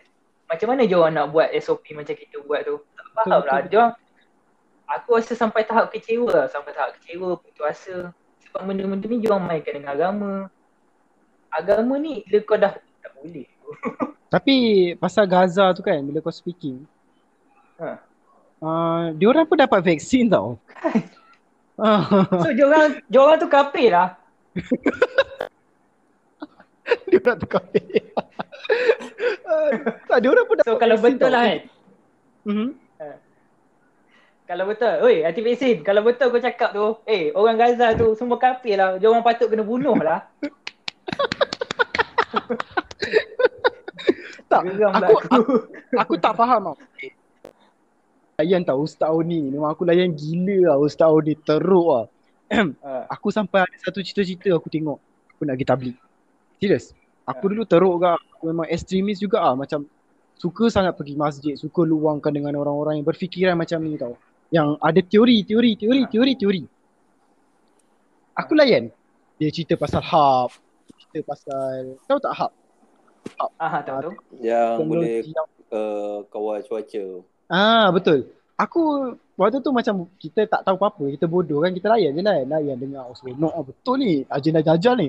Macam mana dia orang nak buat SOP macam kita buat tu? Tak faham lah. Dia orang aku rasa sampai tahap kecewa lah. Sampai tahap kecewa, putus asa. Sebab benda-benda ni dia orang mainkan dengan agama. Agama ni bila kau dah tak boleh. tapi pasal Gaza tu kan bila kau speaking Ha. uh, diorang pun dapat vaksin tau Ah, So dia orang dia orang tu kafir lah. diorang tu kafir tak diorang pun dapat So kalau betul tau. lah kan. Mhm. Kalau betul, oi anti vaksin. Kalau betul kau cakap tu, eh orang Gaza tu semua kafir lah. Dia orang patut kena bunuh lah. tak Geram pula aku, aku. aku aku tak faham tau. Layan tau Ustaz Oni memang aku layan gila lah Ustaz Oni teruk lah. Ah. aku sampai ada satu cita-cita aku tengok. Aku nak pergi tablik. Serius. Aku dulu teruk gak aku memang ekstremis juga ah macam suka sangat pergi masjid. Suka luangkan dengan orang-orang yang berfikiran macam ni tau yang ada teori teori teori teori teori aku layan dia cerita pasal hub cerita pasal tahu tak hub Ah, tahu tu. Yang boleh yang uh, kawal cuaca. Ah betul. Aku waktu tu macam kita tak tahu apa-apa, kita bodoh kan, kita layan je lah, layan dengar oh seronok ah, betul ni, agenda Dajjal ni.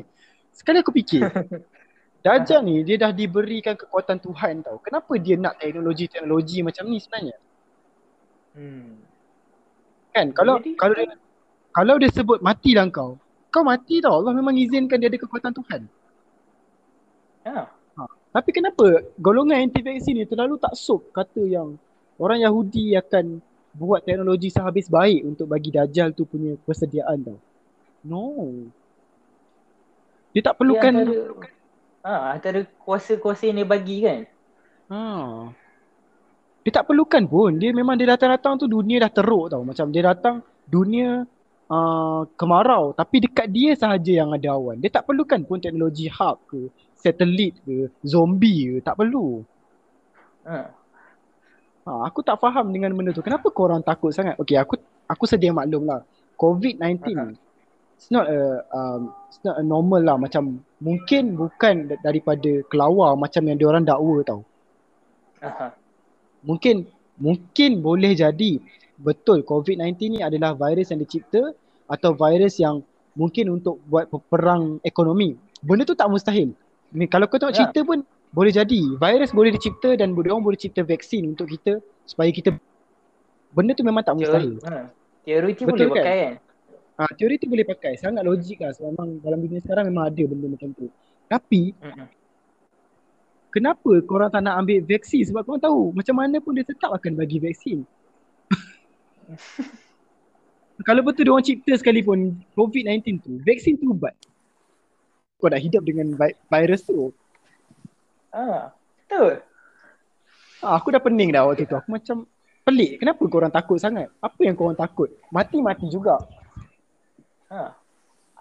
Sekali aku fikir, Dajjal ni dia dah diberikan kekuatan Tuhan tau. Kenapa dia nak teknologi-teknologi macam ni sebenarnya? Hmm. Kan kalau Jadi- kalau dia kalau dia sebut matilah kau, kau mati tau. Allah memang izinkan dia ada kekuatan Tuhan. Ha. Tapi kenapa golongan anti vaksin ni terlalu tak sop kata yang orang Yahudi akan buat teknologi sehabis baik untuk bagi Dajjal tu punya persediaan tau. No. Dia tak Dia perlukan antara, ha, antara kuasa-kuasa yang dia bagi kan. ha. Dia tak perlukan pun. Dia memang dia datang-datang tu dunia dah teruk tau. Macam dia datang dunia uh, kemarau tapi dekat dia sahaja yang ada awan. Dia tak perlukan pun teknologi hub ke, satelit ke, zombie ke, tak perlu. Ha. Ha, aku tak faham dengan benda tu. Kenapa korang takut sangat? Okay, aku aku sedia maklum lah. COVID-19 Aha. it's not a um, it's not a normal lah. Macam mungkin bukan da- daripada kelawar macam yang diorang dakwa tau. Ha. Mungkin mungkin boleh jadi betul COVID-19 ni adalah virus yang dicipta atau virus yang mungkin untuk buat perang ekonomi. Benda tu tak mustahil. Ni kalau kau tengok Ya. cerita pun boleh jadi. Virus boleh dicipta dan dia orang boleh cipta vaksin untuk kita supaya kita benda tu memang tak Teori, mustahil. ha. teori tu Betul boleh kan? pakai kan. Ha, teori tu boleh pakai. Sangat logik lah. So, memang dalam dunia sekarang memang ada benda macam tu. Tapi. Kenapa korang tak nak ambil vaksin sebab korang tahu macam mana pun dia tetap akan bagi vaksin. Kalau betul dia orang cipta sekalipun COVID-19 tu, vaksin tu ubat. Kau dah hidup dengan vi- virus tu. Ha, betul. Ah, aku dah pening dah waktu tu. Aku macam pelik. Kenapa korang takut sangat? Apa yang korang takut? Mati-mati juga. Ha.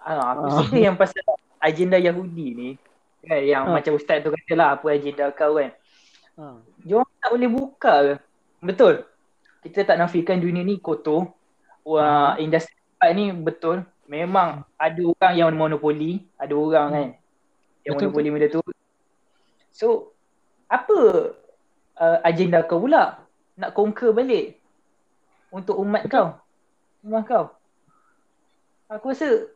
Ha, aku Ah. suka yang pasal agenda Yahudi ni. Kan, yang Ah. macam ustaz tu kata lah apa agenda kau kan. Ha. Diorang tak boleh buka ke? Betul. Kita tak nafikan dunia ni kotor. Wah, industri tempat ni betul. Memang ada orang yang monopoli, ada orang kan yang Betul, monopoli benda tu. So, apa uh, agenda kau pula? Nak conquer balik untuk umat kau. Umat kau. Aku rasa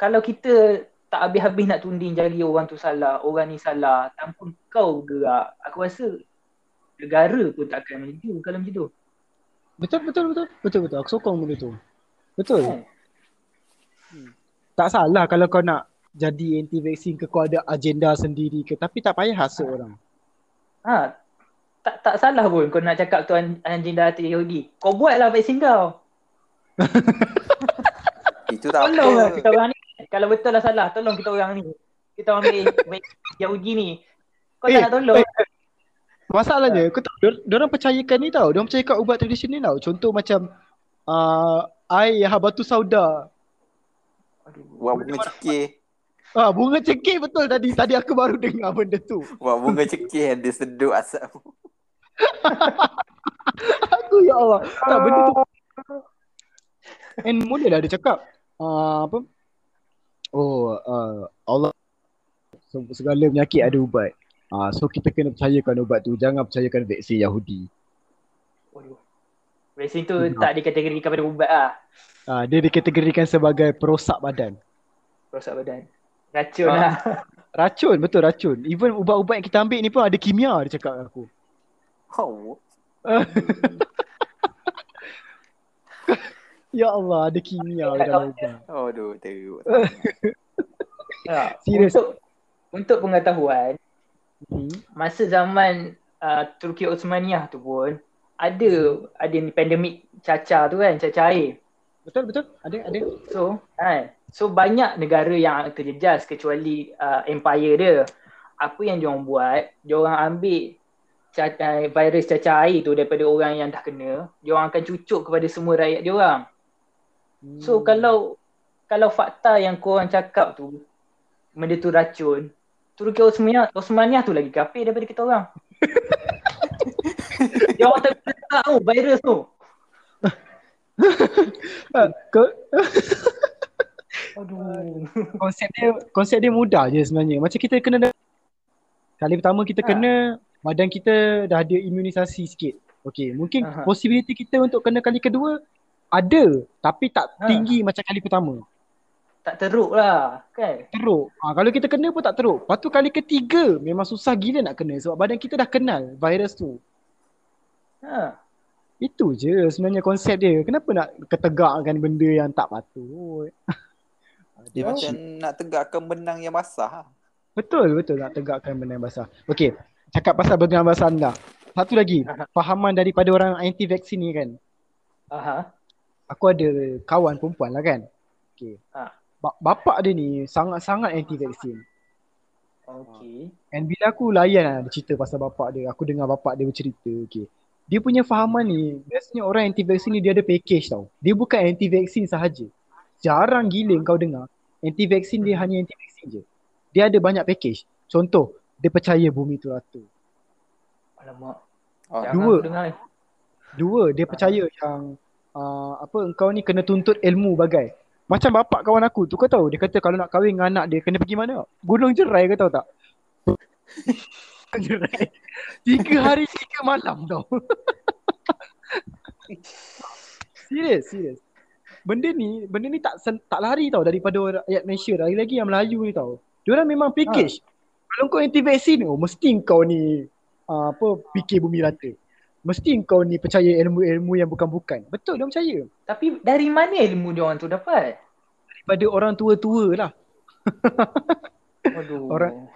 kalau kita tak habis-habis nak tunding jari orang tu salah, orang ni salah, tanpa kau gerak, aku rasa negara pun tak akan maju kalau macam tu. Betul, betul, betul. Betul, betul. Aku sokong benda tu. Betul. Kan? Tak salah kalau kau nak jadi anti vaksin ke kau ada agenda sendiri ke tapi tak payah hasut orang. Ha, tak tak salah pun kau nak cakap tu an- agenda hati Yahudi. Kau buatlah vaksin kau. Itu tak Tolong lah apa. kita orang ni. Kalau betul lah salah, tolong kita orang ni. Kita orang ambil vaksin Yahudi ni. Kau Eh, tak nak tolong. eh, Masalahnya kau tahu dia orang percayakan ni tau. Dia orang percayakan ubat tradisional tau. Contoh macam uh, air habatu sauda. Buat bunga cekir. Ah bunga cekik betul tadi. Tadi aku baru dengar benda tu. Buat bunga cekir yang dia sedut asap. Aku ya Allah. Tak benda tu. And mula lah dia cakap uh, apa? Oh uh, Allah segala penyakit ada ubat. Uh, so kita kena percayakan ubat tu. Jangan percayakan vaksin Yahudi. Waduh. Vaksin tu Hmm. tak dikategorikan pada ubat lah. Ah uh, dia dikategorikan sebagai perosak badan. Rosak badan. Racun Ah. lah. Racun betul racun. Even ubat-ubat yang kita ambil ni pun ada kimia dia cakap dengan aku. Oh. Ya Allah ada kimia dalam ubat. Aduh, teruk. Ha, Serius. Untuk untuk pengetahuan, Hmm. masa zaman uh, Turki Osmaniyah tu pun ada ada ni pandemik cacar tu kan, cacar air. Betul betul. Ada ada. So, kan. So banyak negara yang terjejas kecuali uh, empire dia. Apa yang diorang buat, diorang ambil cacar, virus cacar air tu daripada orang yang dah kena, diorang akan cucuk kepada semua rakyat diorang. Hmm. kalau kalau fakta yang korang cakap tu benda tu racun, Turki Osmaniyah, Osmaniyah tu lagi kafir daripada kita orang. Dia orang tak tahu virus tu. Ah, kau- Aduh. konsep dia konsep dia mudah je sebenarnya. Macam kita kena dah- kali pertama kita Ha. kena badan kita dah ada imunisasi sikit. Okey, mungkin Aha. possibility kita untuk kena kali kedua ada tapi tak Ha. tinggi macam kali pertama. Tak teruk lah kan? Teruk. Ha, kalau kita kena pun tak teruk. Lepas tu kali ketiga memang susah gila nak kena sebab badan kita dah kenal virus tu. Ha. Itu je sebenarnya konsep dia. Kenapa nak ketegakkan benda yang tak patut? Dia Oh. macam nak tegakkan benang yang basah. Betul, betul nak tegakkan benda yang basah. Okey, cakap pasal benda yang basah anda. Satu lagi, fahaman daripada orang anti vaksin ni kan. Aha. Aku ada kawan perempuan lah kan. Okey. Ha. Ba- bapak dia ni sangat-sangat anti vaksin. Okey. And bila aku layan lah dia cerita pasal bapak dia, aku dengar bapak dia bercerita, okey. Dia punya fahaman ni, biasanya orang anti vaksin ni dia ada package tau. Dia bukan anti vaksin sahaja. Jarang gila kau dengar anti vaksin dia hanya anti vaksin je. Dia ada banyak package. Contoh, dia percaya bumi tu rata. Alamak. Oh, dua. dengar ni. Dua, dia percaya yang uh, apa engkau ni kena tuntut ilmu bagai. Macam bapak kawan aku tu kau tahu dia kata kalau nak kahwin dengan anak dia kena pergi mana? Gunung Jerai kau tahu tak? Gunung Jerai. Tiga hari tiga malam tau. serius, serius. Benda ni, benda ni tak sen, tak lari tau daripada rakyat Malaysia. Lagi-lagi yang Melayu ni tau. Diorang memang package. Kalau kau anti vaksin, oh mesti kau ni uh, apa fikir bumi rata. Mesti kau ni percaya ilmu-ilmu yang bukan-bukan. Betul dia percaya. Tapi dari mana ilmu dia orang tu dapat? Daripada orang tua-tua lah. Aduh. Orang-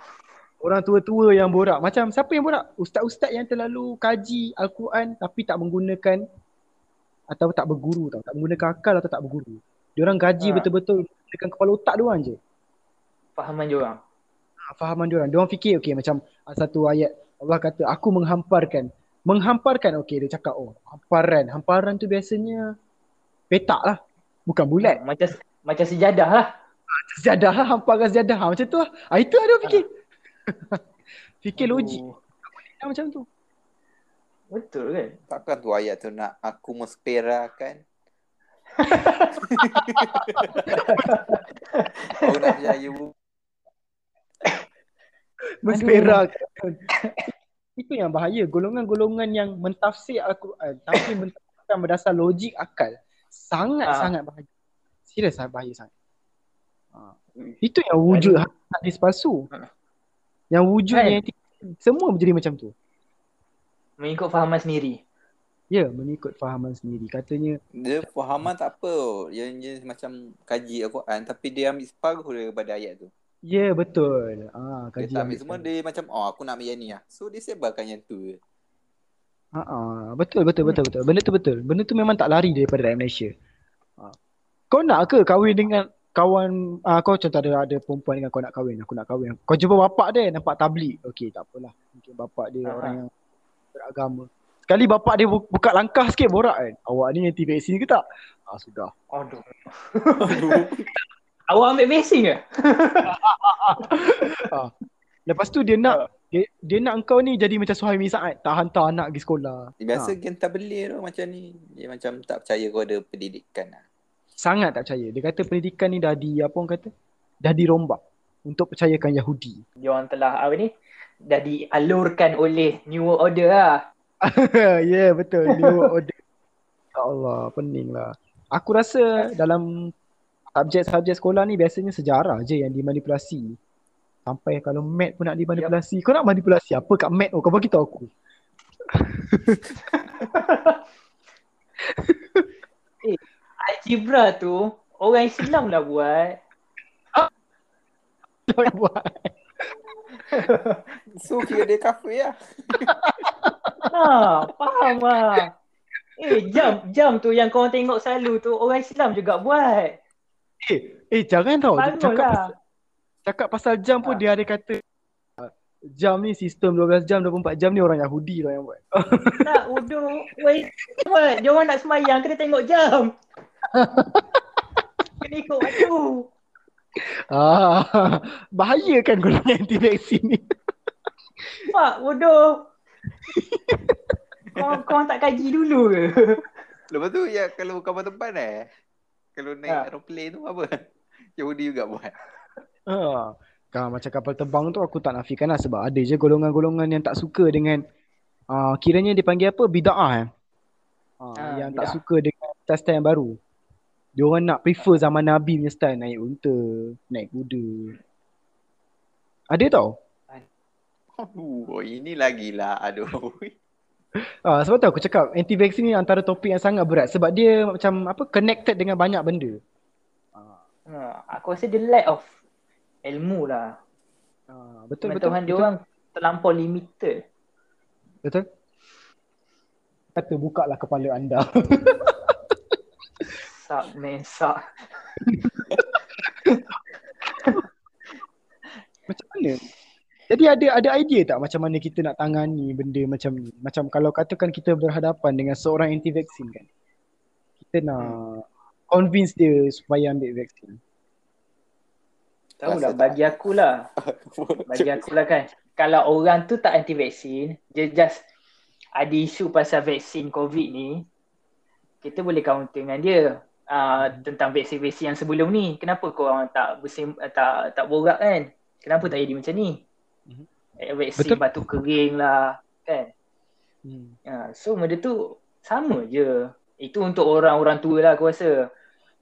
orang tua-tua yang borak. Macam siapa yang borak? Ustaz-ustaz yang terlalu kaji Al-Quran tapi tak menggunakan atau tak berguru tau. Tak menggunakan akal atau tak berguru. Diorang gaji Ha. betul-betul dengan kepala otak diorang je. Fahaman dia orang. Ha, fahaman diorang. Diorang fikir okay macam satu ayat Allah kata aku menghamparkan. Menghamparkan okay dia cakap oh hamparan. Hamparan tu biasanya petak lah. Bukan bulat. Macam macam sejadah lah. Sejadah lah hamparan sejadah. Ha, macam tu lah. Ha, itu ada fikir. fikir logik. Aduh, Ha, macam tu. Betul kan? Takkan tu ayat tu nak aku mesperakan. Kau nak percaya bu. Itu yang bahaya. Golongan-golongan yang mentafsir Al-Quran tapi mentafsirkan berdasar logik akal. Sangat-sangat bahaya. Serius sangat bahaya sangat. Ha. Itu yang wujud hadis palsu. Ha. Yang wujudnya Kan? semua menjadi macam tu. Mengikut fahaman sendiri. Ya, mengikut fahaman sendiri. Katanya, Dia fahaman tak apa. Yang dia macam kaji Al-Quran tapi dia ambil separuh daripada ayat tu. Ya betul. Ah, Dia kaji tak ambil semua dia macam oh aku nak ambil yang ni lah. So dia sebarkan yang tu je. Ha ah, betul betul betul betul. Benda tu betul. Benda tu memang tak lari daripada rakyat Malaysia. Ha. Kau nak ke kahwin dengan kawan ah kau contoh ada ada perempuan dengan kau nak kahwin, aku nak kahwin. Kau jumpa bapak dia nampak tablik. Okey, tak apalah. Mungkin bapak dia Ha, orang ha. yang beragama. Sekali bapak dia bu- buka langkah sikit borak kan. Awak ni anti vaksin ke tak? Ah sudah. Aduh. Awak ambil vaksin ke? Lepas tu dia nak dia, dia nak engkau ni jadi macam suhaimi saat tak hantar anak pergi sekolah. Biasa Ha. geng tabligh tu macam ni. Dia macam tak percaya kau ada pendidikan lah. Sangat tak percaya. Dia kata pendidikan ni dah di apa orang kata? Dah dirombak untuk percayakan Yahudi. Dia orang telah apa ni? Dah dialurkan oleh New World Order lah. ya yeah, betul new order. Ya Allah pening lah. Aku rasa dalam subjek-subjek sekolah ni biasanya sejarah je yang dimanipulasi. Sampai kalau mat pun nak dimanipulasi. Kau nak manipulasi apa kat mat tu? Kau bagi tahu aku. Algebra tu orang Islam lah buat. Yang buat. So kira dia kafir lah. Ha, faham lah. Eh, jam jam tu yang kau tengok selalu tu orang Islam juga buat. Eh, eh jangan tau. Bangun Cakap lah. pasal, cakap pasal jam pun Ha. dia ada kata jam ni sistem 12 jam 24 jam ni orang Yahudi lah yang buat. Tak. Wait, buat. Dia orang nak semayang kena tengok jam. kena ikut waktu. Ah, bahaya kan golongan anti vaksin ni. Pak, bodoh. kau, kau tak kaji dulu ke? Lepas tu ya kalau kapal terbang eh. Kalau naik Ha. aeroplane tu apa? Yahudi juga buat. Ha. Kan macam kapal terbang tu aku tak nafikan lah sebab ada je golongan-golongan yang tak suka dengan uh, kiranya dipanggil apa bid'ah eh. Uh, Ah, yang tak bid'ah. suka dengan style-style yang baru. Dia orang nak prefer zaman Nabi punya style naik unta, naik kuda. Ada tau. Aduh, ini lagi lah. Aduh. Ah sebab tu aku cakap anti vaksin ni antara topik yang sangat berat sebab dia macam apa connected dengan banyak benda. Ah, Ha, aku rasa dia lack of ilmu lah. ah, betul betul. Pengetahuan dia orang terlampau limited. betul. Kata buka lah kepala anda. Sak mesak. Macam mana? Jadi ada ada idea tak macam mana kita nak tangani benda macam ni? Macam kalau katakan kita berhadapan dengan seorang anti vaksin kan. Kita nak convince dia supaya ambil vaksin. Tahu lah bagi aku lah. Bagi aku lah kan. Kalau orang tu tak anti vaksin, dia just ada isu pasal vaksin COVID ni, kita boleh counter dengan dia uh, tentang vaksin-vaksin yang sebelum ni. Kenapa kau orang tak bersim, uh, tak tak borak kan? Kenapa tak jadi macam ni? Mhm. Eh, vaksin Betul. batuk kering lah kan? Hmm. Ha, so benda tu sama je. Itu untuk orang-orang tua lah aku rasa.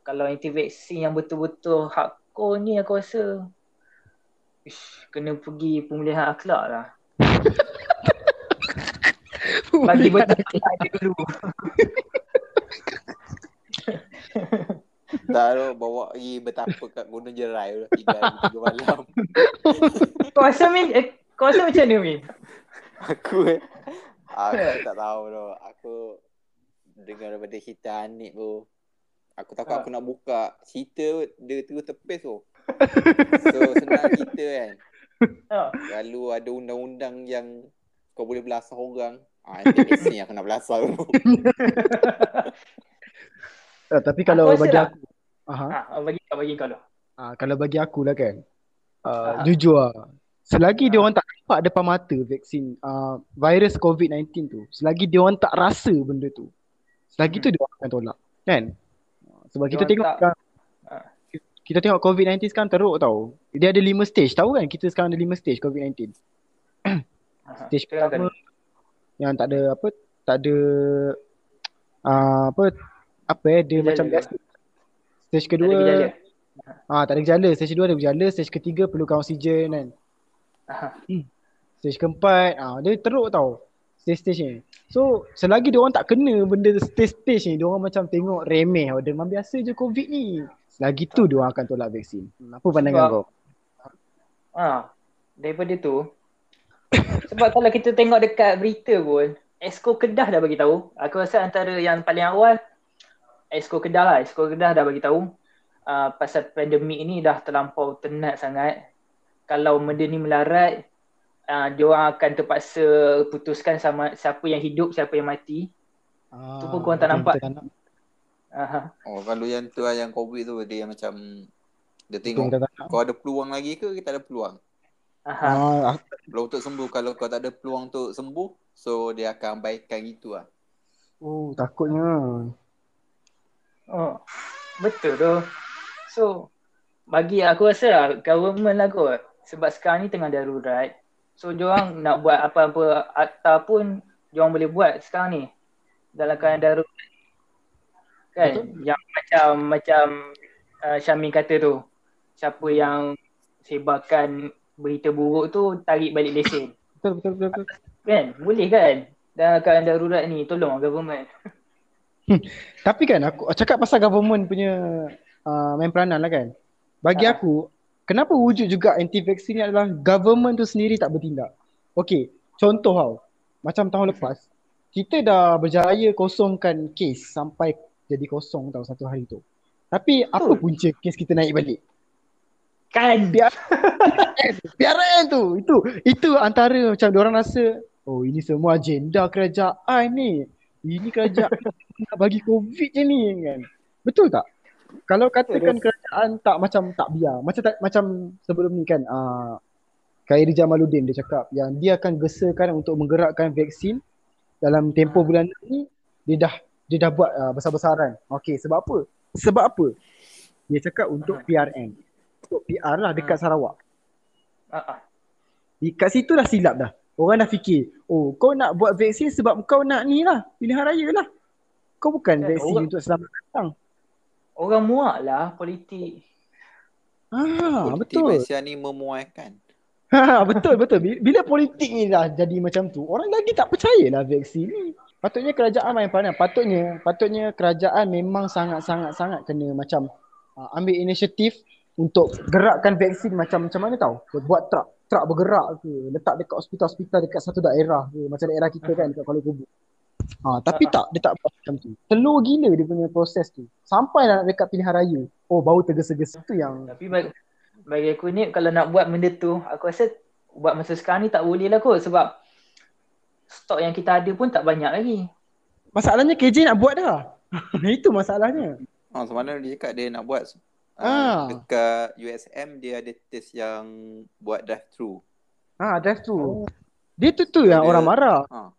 Kalau anti vaksin yang betul-betul hardcore ni aku rasa ish, kena pergi pemulihan akhlak lah. Bagi betul ada dulu. Tu bawa pergi bertapa kat Gunung Jerai. Tiga hari tiga malam. Kau rasa Min, eh, kau rasa macam mana Min? Aku eh. Aku tak tahu tu. Aku dengar daripada cerita Anik tu. Aku takut Ha. aku nak buka cerita dia terus tepis tu. So senang cerita kan. Ha. Lalu ada undang-undang yang kau boleh belasah orang. Ah, nanti biasanya aku nak belasah tu. Ah, tapi kalau Aku bagi lah. aku Aha. Ha, bagi kau bagi kau lah. Ah, kalau bagi aku lah kan. Uh, Ah. jujur lah. Selagi dia Ah. orang tak nampak depan mata vaksin uh, virus COVID-19 tu, selagi dia orang tak rasa benda tu, selagi Hmm. tu dia orang akan tolak. Kan? Sebab Dia kita tengok tak- Ah. kita tengok COVID-19 sekarang teruk tau. Dia ada lima stage. Tahu kan kita sekarang ada lima stage COVID-19. Ha, Stage kan? pertama yang tak ada apa, tak ada uh, apa apa eh dia Gejala macam biasa. Stage Tak ada gejala. kedua ah tak ada gejala. Stage kedua ada gejala, stage ketiga perlukan oksigen kan. Ha. Stage keempat, ah dia teruk tau. Stage-stage ni. So, selagi dia orang tak kena benda stage-stage ni, dia orang macam tengok remeh. Oh, demam biasa je COVID ni. Selagi tu dia orang akan tolak vaksin. Hmm, Apa pandangan Sebab- kau? Ha. Daripada tu sebab kalau kita tengok dekat berita pun Esko Kedah dah bagi tahu. Aku rasa antara yang paling awal Esko Kedah lah. Esko Kedah dah bagi tahu uh, pasal pandemik ni dah terlampau tenat sangat. Kalau benda ni melarat uh, dia orang akan terpaksa putuskan sama siapa yang hidup, siapa yang mati. Ah, Tu pun korang tak nampak. Tak nak. Aha. Oh, kalau yang tu lah, yang COVID tu dia macam dia tengok kau ada peluang lagi ke kita ada peluang. Aha. Ah, Peluang untuk sembuh kalau kau tak ada peluang untuk sembuh, so dia akan abaikan gitu lah. oh, takutnya. Oh, betul tu. So, bagi aku rasa lah, government lah kot. Sebab sekarang ni tengah darurat. So, diorang nak buat apa-apa akta pun, diorang boleh buat sekarang ni. Dalam keadaan darurat. Kan? Betul. Yang macam, macam uh, Syamin kata tu. Siapa yang sebarkan berita buruk tu, tarik balik lesen. Betul, betul, betul. betul. Kan? Boleh kan? Dalam keadaan darurat ni, tolong government. Tapi kan aku cakap pasal government punya uh, main peranan lah kan. Bagi Ah. aku, kenapa wujud juga anti-vaksin ni adalah government tu sendiri tak bertindak. Okay, contoh tau. Macam tahun lepas, kita dah berjaya kosongkan kes sampai jadi kosong tau satu hari tu. Tapi apa Betul. punca kes kita naik balik? Kan? Biar Biaran tu. Itu itu antara macam orang rasa oh ini semua agenda kerajaan ni. Ini kerajaan nak bagi covid je ni kan. Betul tak? Kalau katakan kerajaan tak macam tak biar. Macam tak, macam sebelum ni kan uh, Khairi Jamaluddin dia cakap yang dia akan gesakan untuk menggerakkan vaksin dalam tempoh bulan ni dia dah dia dah buat uh, besar-besaran. Okey, sebab apa? Sebab apa? Dia cakap untuk. PRN. Untuk PR lah dekat Sarawak. Ah, ah. Di kat situ dah silap dah. Orang dah fikir, oh kau nak buat vaksin sebab kau nak ni lah, pilihan raya lah. Kau bukan Kan, vaksin orang- untuk selamat datang. Orang muak lah politik. Ah, Politik betul. Malaysia ni memuaikan. Ha, betul betul. Bi- Bila politik ni dah jadi macam tu, orang lagi tak percaya lah vaksin ni. Patutnya kerajaan main peranan. Patutnya patutnya kerajaan memang sangat-sangat sangat kena macam uh, ambil inisiatif untuk gerakkan vaksin macam macam mana tau. Buat truk, truk bergerak ke, letak dekat hospital-hospital dekat satu daerah ke, macam daerah kita kan dekat Kuala Lumpur. Ha, tapi tak, dia tak buat macam tu. Telur gila dia punya proses tu. Sampai dah nak dekat pilihan raya. Oh, baru tergesa-gesa tu yang Tapi bagi, bagi aku ni kalau nak buat benda tu, aku rasa buat masa sekarang ni tak boleh lah kot sebab stok yang kita ada pun tak banyak lagi. Masalahnya KJ nak buat dah. Itu masalahnya. Oh, semalam dia cakap dia nak buat uh, Ah. dekat USM dia ada test yang buat drive thru. Ha, drive thru. Dia tu tu yang orang marah. Ha.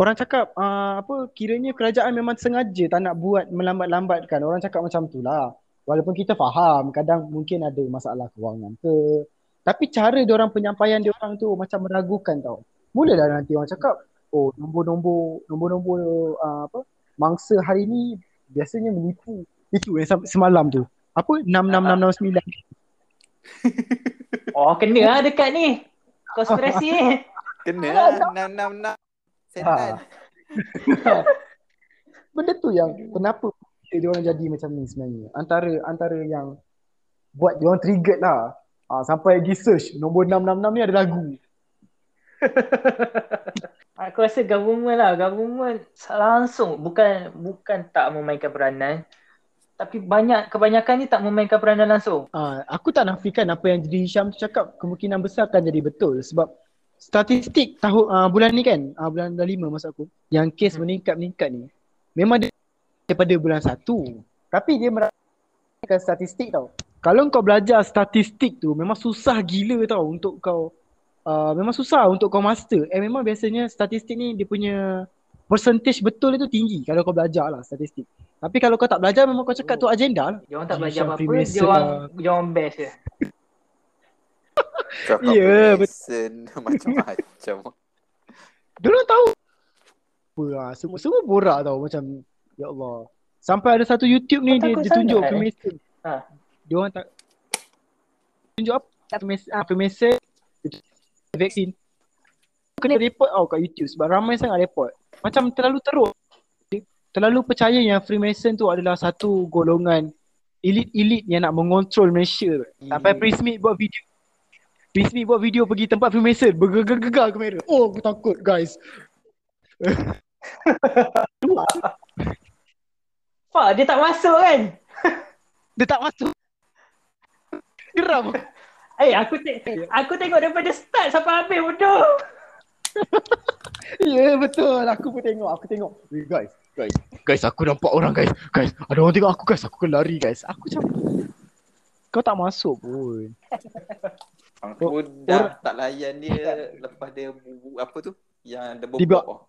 Orang cakap uh, apa kiranya kerajaan memang sengaja tak nak buat melambat-lambatkan. Orang cakap macam tu lah. Walaupun kita faham kadang mungkin ada masalah kewangan ke. Tapi cara dia orang penyampaian dia orang tu macam meragukan tau. Mulalah nanti orang cakap, oh nombor-nombor nombor-nombor uh, apa mangsa hari ni biasanya menipu. Itu yang semalam tu. Apa? 66669. Oh kena lah dekat ni. Konspirasi ni. Kena Ah, lah. Nam nam nam. Setan. Benda tu yang kenapa dia orang jadi macam ni sebenarnya. Antara antara yang buat dia orang triggered lah. Ah, sampai pergi search nombor 666 ni ada lagu. Aku rasa government lah, government langsung bukan bukan tak memainkan peranan tapi banyak kebanyakan ni tak memainkan peranan langsung. Ah, aku tak nafikan apa yang jadi Hisham tu cakap kemungkinan besar akan jadi betul sebab statistik tahun uh, bulan ni kan, uh, bulan 5 masa aku yang kes Hmm. meningkat-meningkat ni memang dia daripada bulan 1. Tapi dia merasakan statistik tau. Kalau kau belajar statistik tu memang susah gila tau untuk kau uh, memang susah untuk kau master. Eh memang biasanya statistik ni dia punya percentage betul itu tinggi kalau kau belajar lah statistik. Tapi kalau kau tak belajar memang kau cakap tu agenda lah. Dia orang tak belajar apa-apa, Freemason dia orang lah. dia orang best je. Cakap Ya, Mason macam-macam. Diorang tahu apa lah. Semua, semua borak tau macam Ya Allah Sampai ada satu YouTube ni Kau dia, dia tunjuk sangat, eh? Freemason Ha. Dia orang tak Tunjuk apa Freemason, ah, Freemason Vaksin Kena report tau kat YouTube sebab ramai sangat report Macam terlalu teruk Terlalu percaya yang Freemason tu adalah satu golongan Elit-elit yang nak mengontrol Malaysia. Sampai Prince Smith buat video. Prince Smith buat video pergi tempat Freemason. Bergegar-gegar kamera. Oh aku takut guys. Pak, dia tak masuk kan? Dia tak masuk. Geram. Eh, aku te- aku tengok daripada start sampai habis bodoh. Ya yeah, betul. Aku pun tengok. Aku tengok. Hey, Guys Guys Guys aku nampak orang guys. Guys Ada orang tengok aku guys. Aku kena lari guys. Aku macam Kau tak masuk pun. Aku dah tak layan dia lepas dia bu- apa tu? Yang bobok. bawah.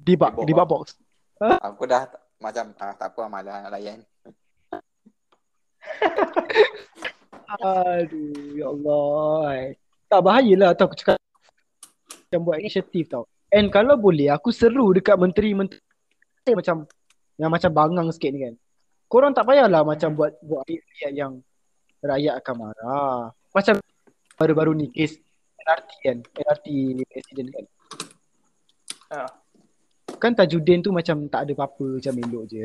Di bak Di box. Aku dah macam ah, tak apa malah nak layan. Aduh Ya Allah. Tak bahayalah tau aku cakap. Macam buat inisiatif tau. And kalau boleh Aku seru dekat menteri-menteri Macam Yang macam bangang sikit ni kan Korang tak payahlah macam buat Buat ayat yang Rakyat akan marah Macam Baru-baru ni kes LRT kan LRT accident kan Ha. Kan Tajudin tu macam tak ada apa-apa Macam elok je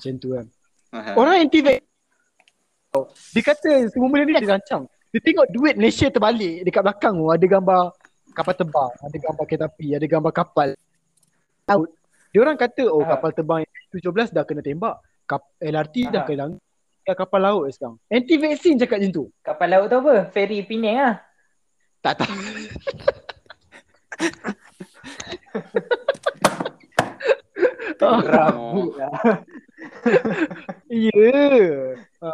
Macam tu kan Ha. Orang anti Dia kata semua benda ni dia rancang. Dia tengok duit Malaysia terbalik dekat belakang tu ada gambar kapal terbang, ada gambar kereta api, ada gambar kapal. Laut. Dia orang kata oh Ha. kapal terbang yang 17 dah kena tembak. Kap, LRT dah Ha. kena dah kapal laut sekarang. Anti vaksin cakap macam tu. Kapal laut tu apa? Ferry Penang ah. Tak tahu. Ah, Rabut lah. Ya. Ha.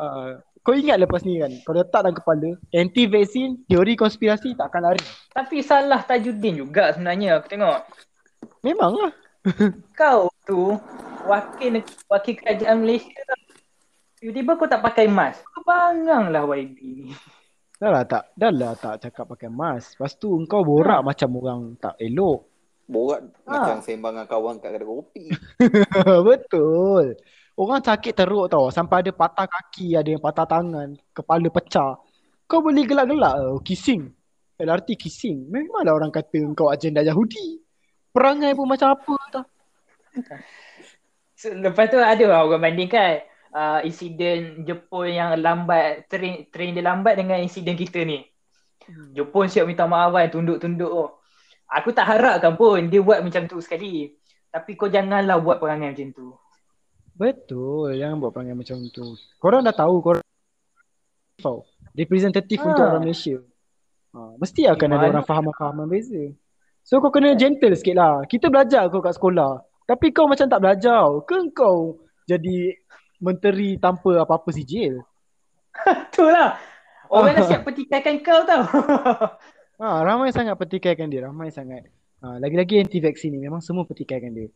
Kau ingat lepas ni kan, kau letak dalam kepala, anti vaksin, teori konspirasi tak akan lari. Tapi salah Tajuddin juga sebenarnya aku tengok. Memang lah. Kau tu wakil wakil kerajaan Malaysia. Tiba-tiba kau tak pakai mask. Kau bangang lah YB ni. Dah lah tak, dah lah tak cakap pakai mask. Lepas tu engkau borak macam orang tak elok. Borak Ha. macam sembang dengan kawan kat kedai kopi. Betul. Orang sakit teruk tau. Sampai ada patah kaki, ada yang patah tangan, kepala pecah. Kau boleh gelak-gelak oh, kissing. LRT kissing. Memanglah orang kata kau agenda Yahudi. Perangai pun macam apa tau. So, lepas tu ada lah orang bandingkan uh, insiden Jepun yang lambat, train, train dia lambat dengan insiden kita ni. Jepun siap minta maaf kan, tunduk-tunduk oh. Aku tak harapkan pun dia buat macam tu sekali. Tapi kau janganlah buat perangai macam tu. Betul. Jangan buat perangai macam tu. Korang dah tahu korang tau. Representatif Ha. untuk orang Malaysia. Ha, mesti akan ada orang fahaman-fahaman beza. So kau kena gentle sikit lah. Kita belajar kau kat sekolah. Tapi kau macam tak belajar. Ke kau jadi menteri tanpa apa-apa sijil? Itulah. Orang dah siap petikaikan kau tau. Ha, ramai sangat petikaikan dia. Ramai sangat. Ha, lagi-lagi anti-vaksin ni memang semua petikaikan dia.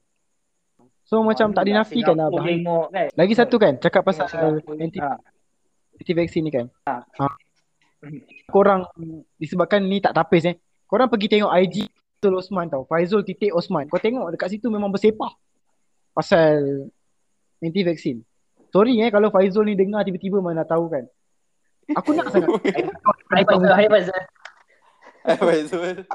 So macam tak dinafikan lah. Bahaya. tengok kan. Lagi satu kan, cakap pasal Singapura. anti Ha. anti-vaksin ni kan. Ha. Ha. Korang disebabkan ni tak tapis eh. Korang pergi tengok IG Faizul Osman tau. Faizul titik Osman. Kau tengok dekat situ memang bersepah. Pasal anti-vaksin. Sorry eh kalau Faizul ni dengar tiba-tiba mana tahu kan. Aku nak sangat Hai Fazal, hai Fazal. Faizul.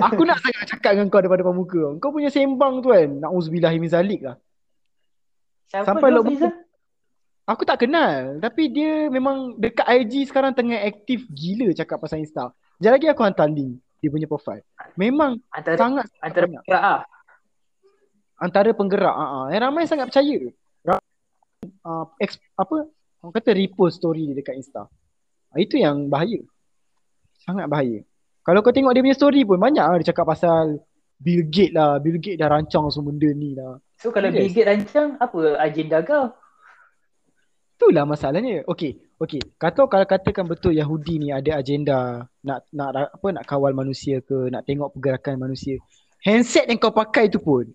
Aku nak sangat cakap dengan kau depan depan muka kau. Punya sembang tu kan. Na'uzubillah min zalik lah. Siapa Sampai Fazal? Aku tak kenal. Tapi dia memang dekat IG sekarang tengah aktif gila cakap pasal Insta. Sekejap lagi aku hantar link. Dia punya profile. Memang Antara sangat antara banyak. pihak ah. antara penggerak ah uh, yang ramai sangat percaya. Uh, ex, apa orang kata repost story dia dekat Insta. Ah, itu yang bahaya. Sangat bahaya. Kalau kau tengok dia punya story pun banyak lah dia cakap pasal Bill Gates lah, Bill Gates dah rancang semua benda ni lah. So kalau Yes. Bill Gates rancang apa agenda kau? Itulah masalahnya. Okey, okey. Kata kalau katakan betul Yahudi ni ada agenda nak nak apa nak kawal manusia ke, nak tengok pergerakan manusia. Handset yang kau pakai tu pun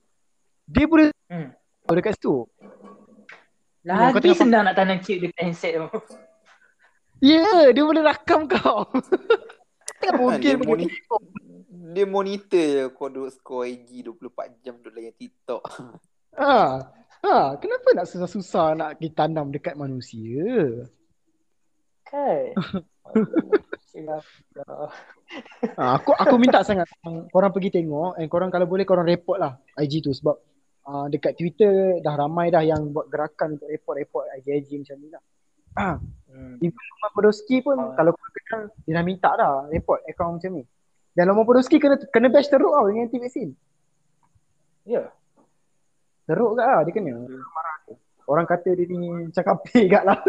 dia boleh Hmm. dekat situ. Kau Lagi senang nak tanam chip dekat handset tu. Ya, yeah, dia boleh rakam kau. Kan, bogel dia, moni- dia monitor je kau duduk scroll IG 24 jam duduk layan TikTok. Ha. Ha, kenapa nak susah-susah nak ditanam dekat manusia? Kan? Ha, aku aku minta sangat korang pergi tengok and korang kalau boleh korang report lah IG tu sebab uh, dekat Twitter dah ramai dah yang buat gerakan untuk report-report IG-IG macam ni lah. Ha, Hmm. Loma Podolski pun Ah. kalau korang kenal dia dah minta dah report akaun macam ni. Dan Loma Podolski kena kena bash teruk tau dengan anti vaksin. Ya. Teruk kat lah dia kena. Marah dia. Orang kata dia ni cakap pay kat lah.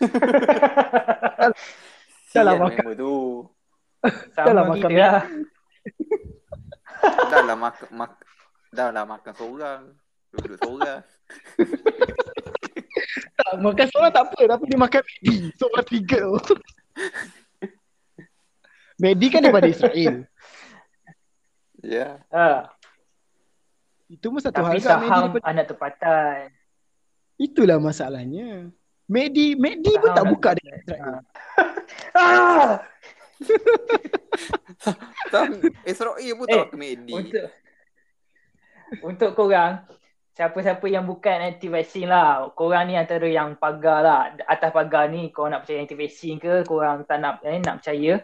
Dah lah makan. member tu. Dah lah makan kita lah. Dah lah makan mak, dah lah makan seorang. Duduk seorang. Tak, makan seorang tak apa tapi dia makan Medi. Seorang tiga tu. Medi kan daripada Israel. Ya. Ha. Itu pun satu hal Tapi Medi saham daripada anak tempatan. Itulah masalahnya. Medi Medi pun Saham tak anak buka Israel. Ah! Sam, Israel pun Eh, tak komedi. Untuk Untuk korang Siapa-siapa yang bukan anti vaksin lah Korang ni antara yang pagar lah Atas pagar ni Korang nak percaya anti vaksin ke Korang tak nak eh, nak percaya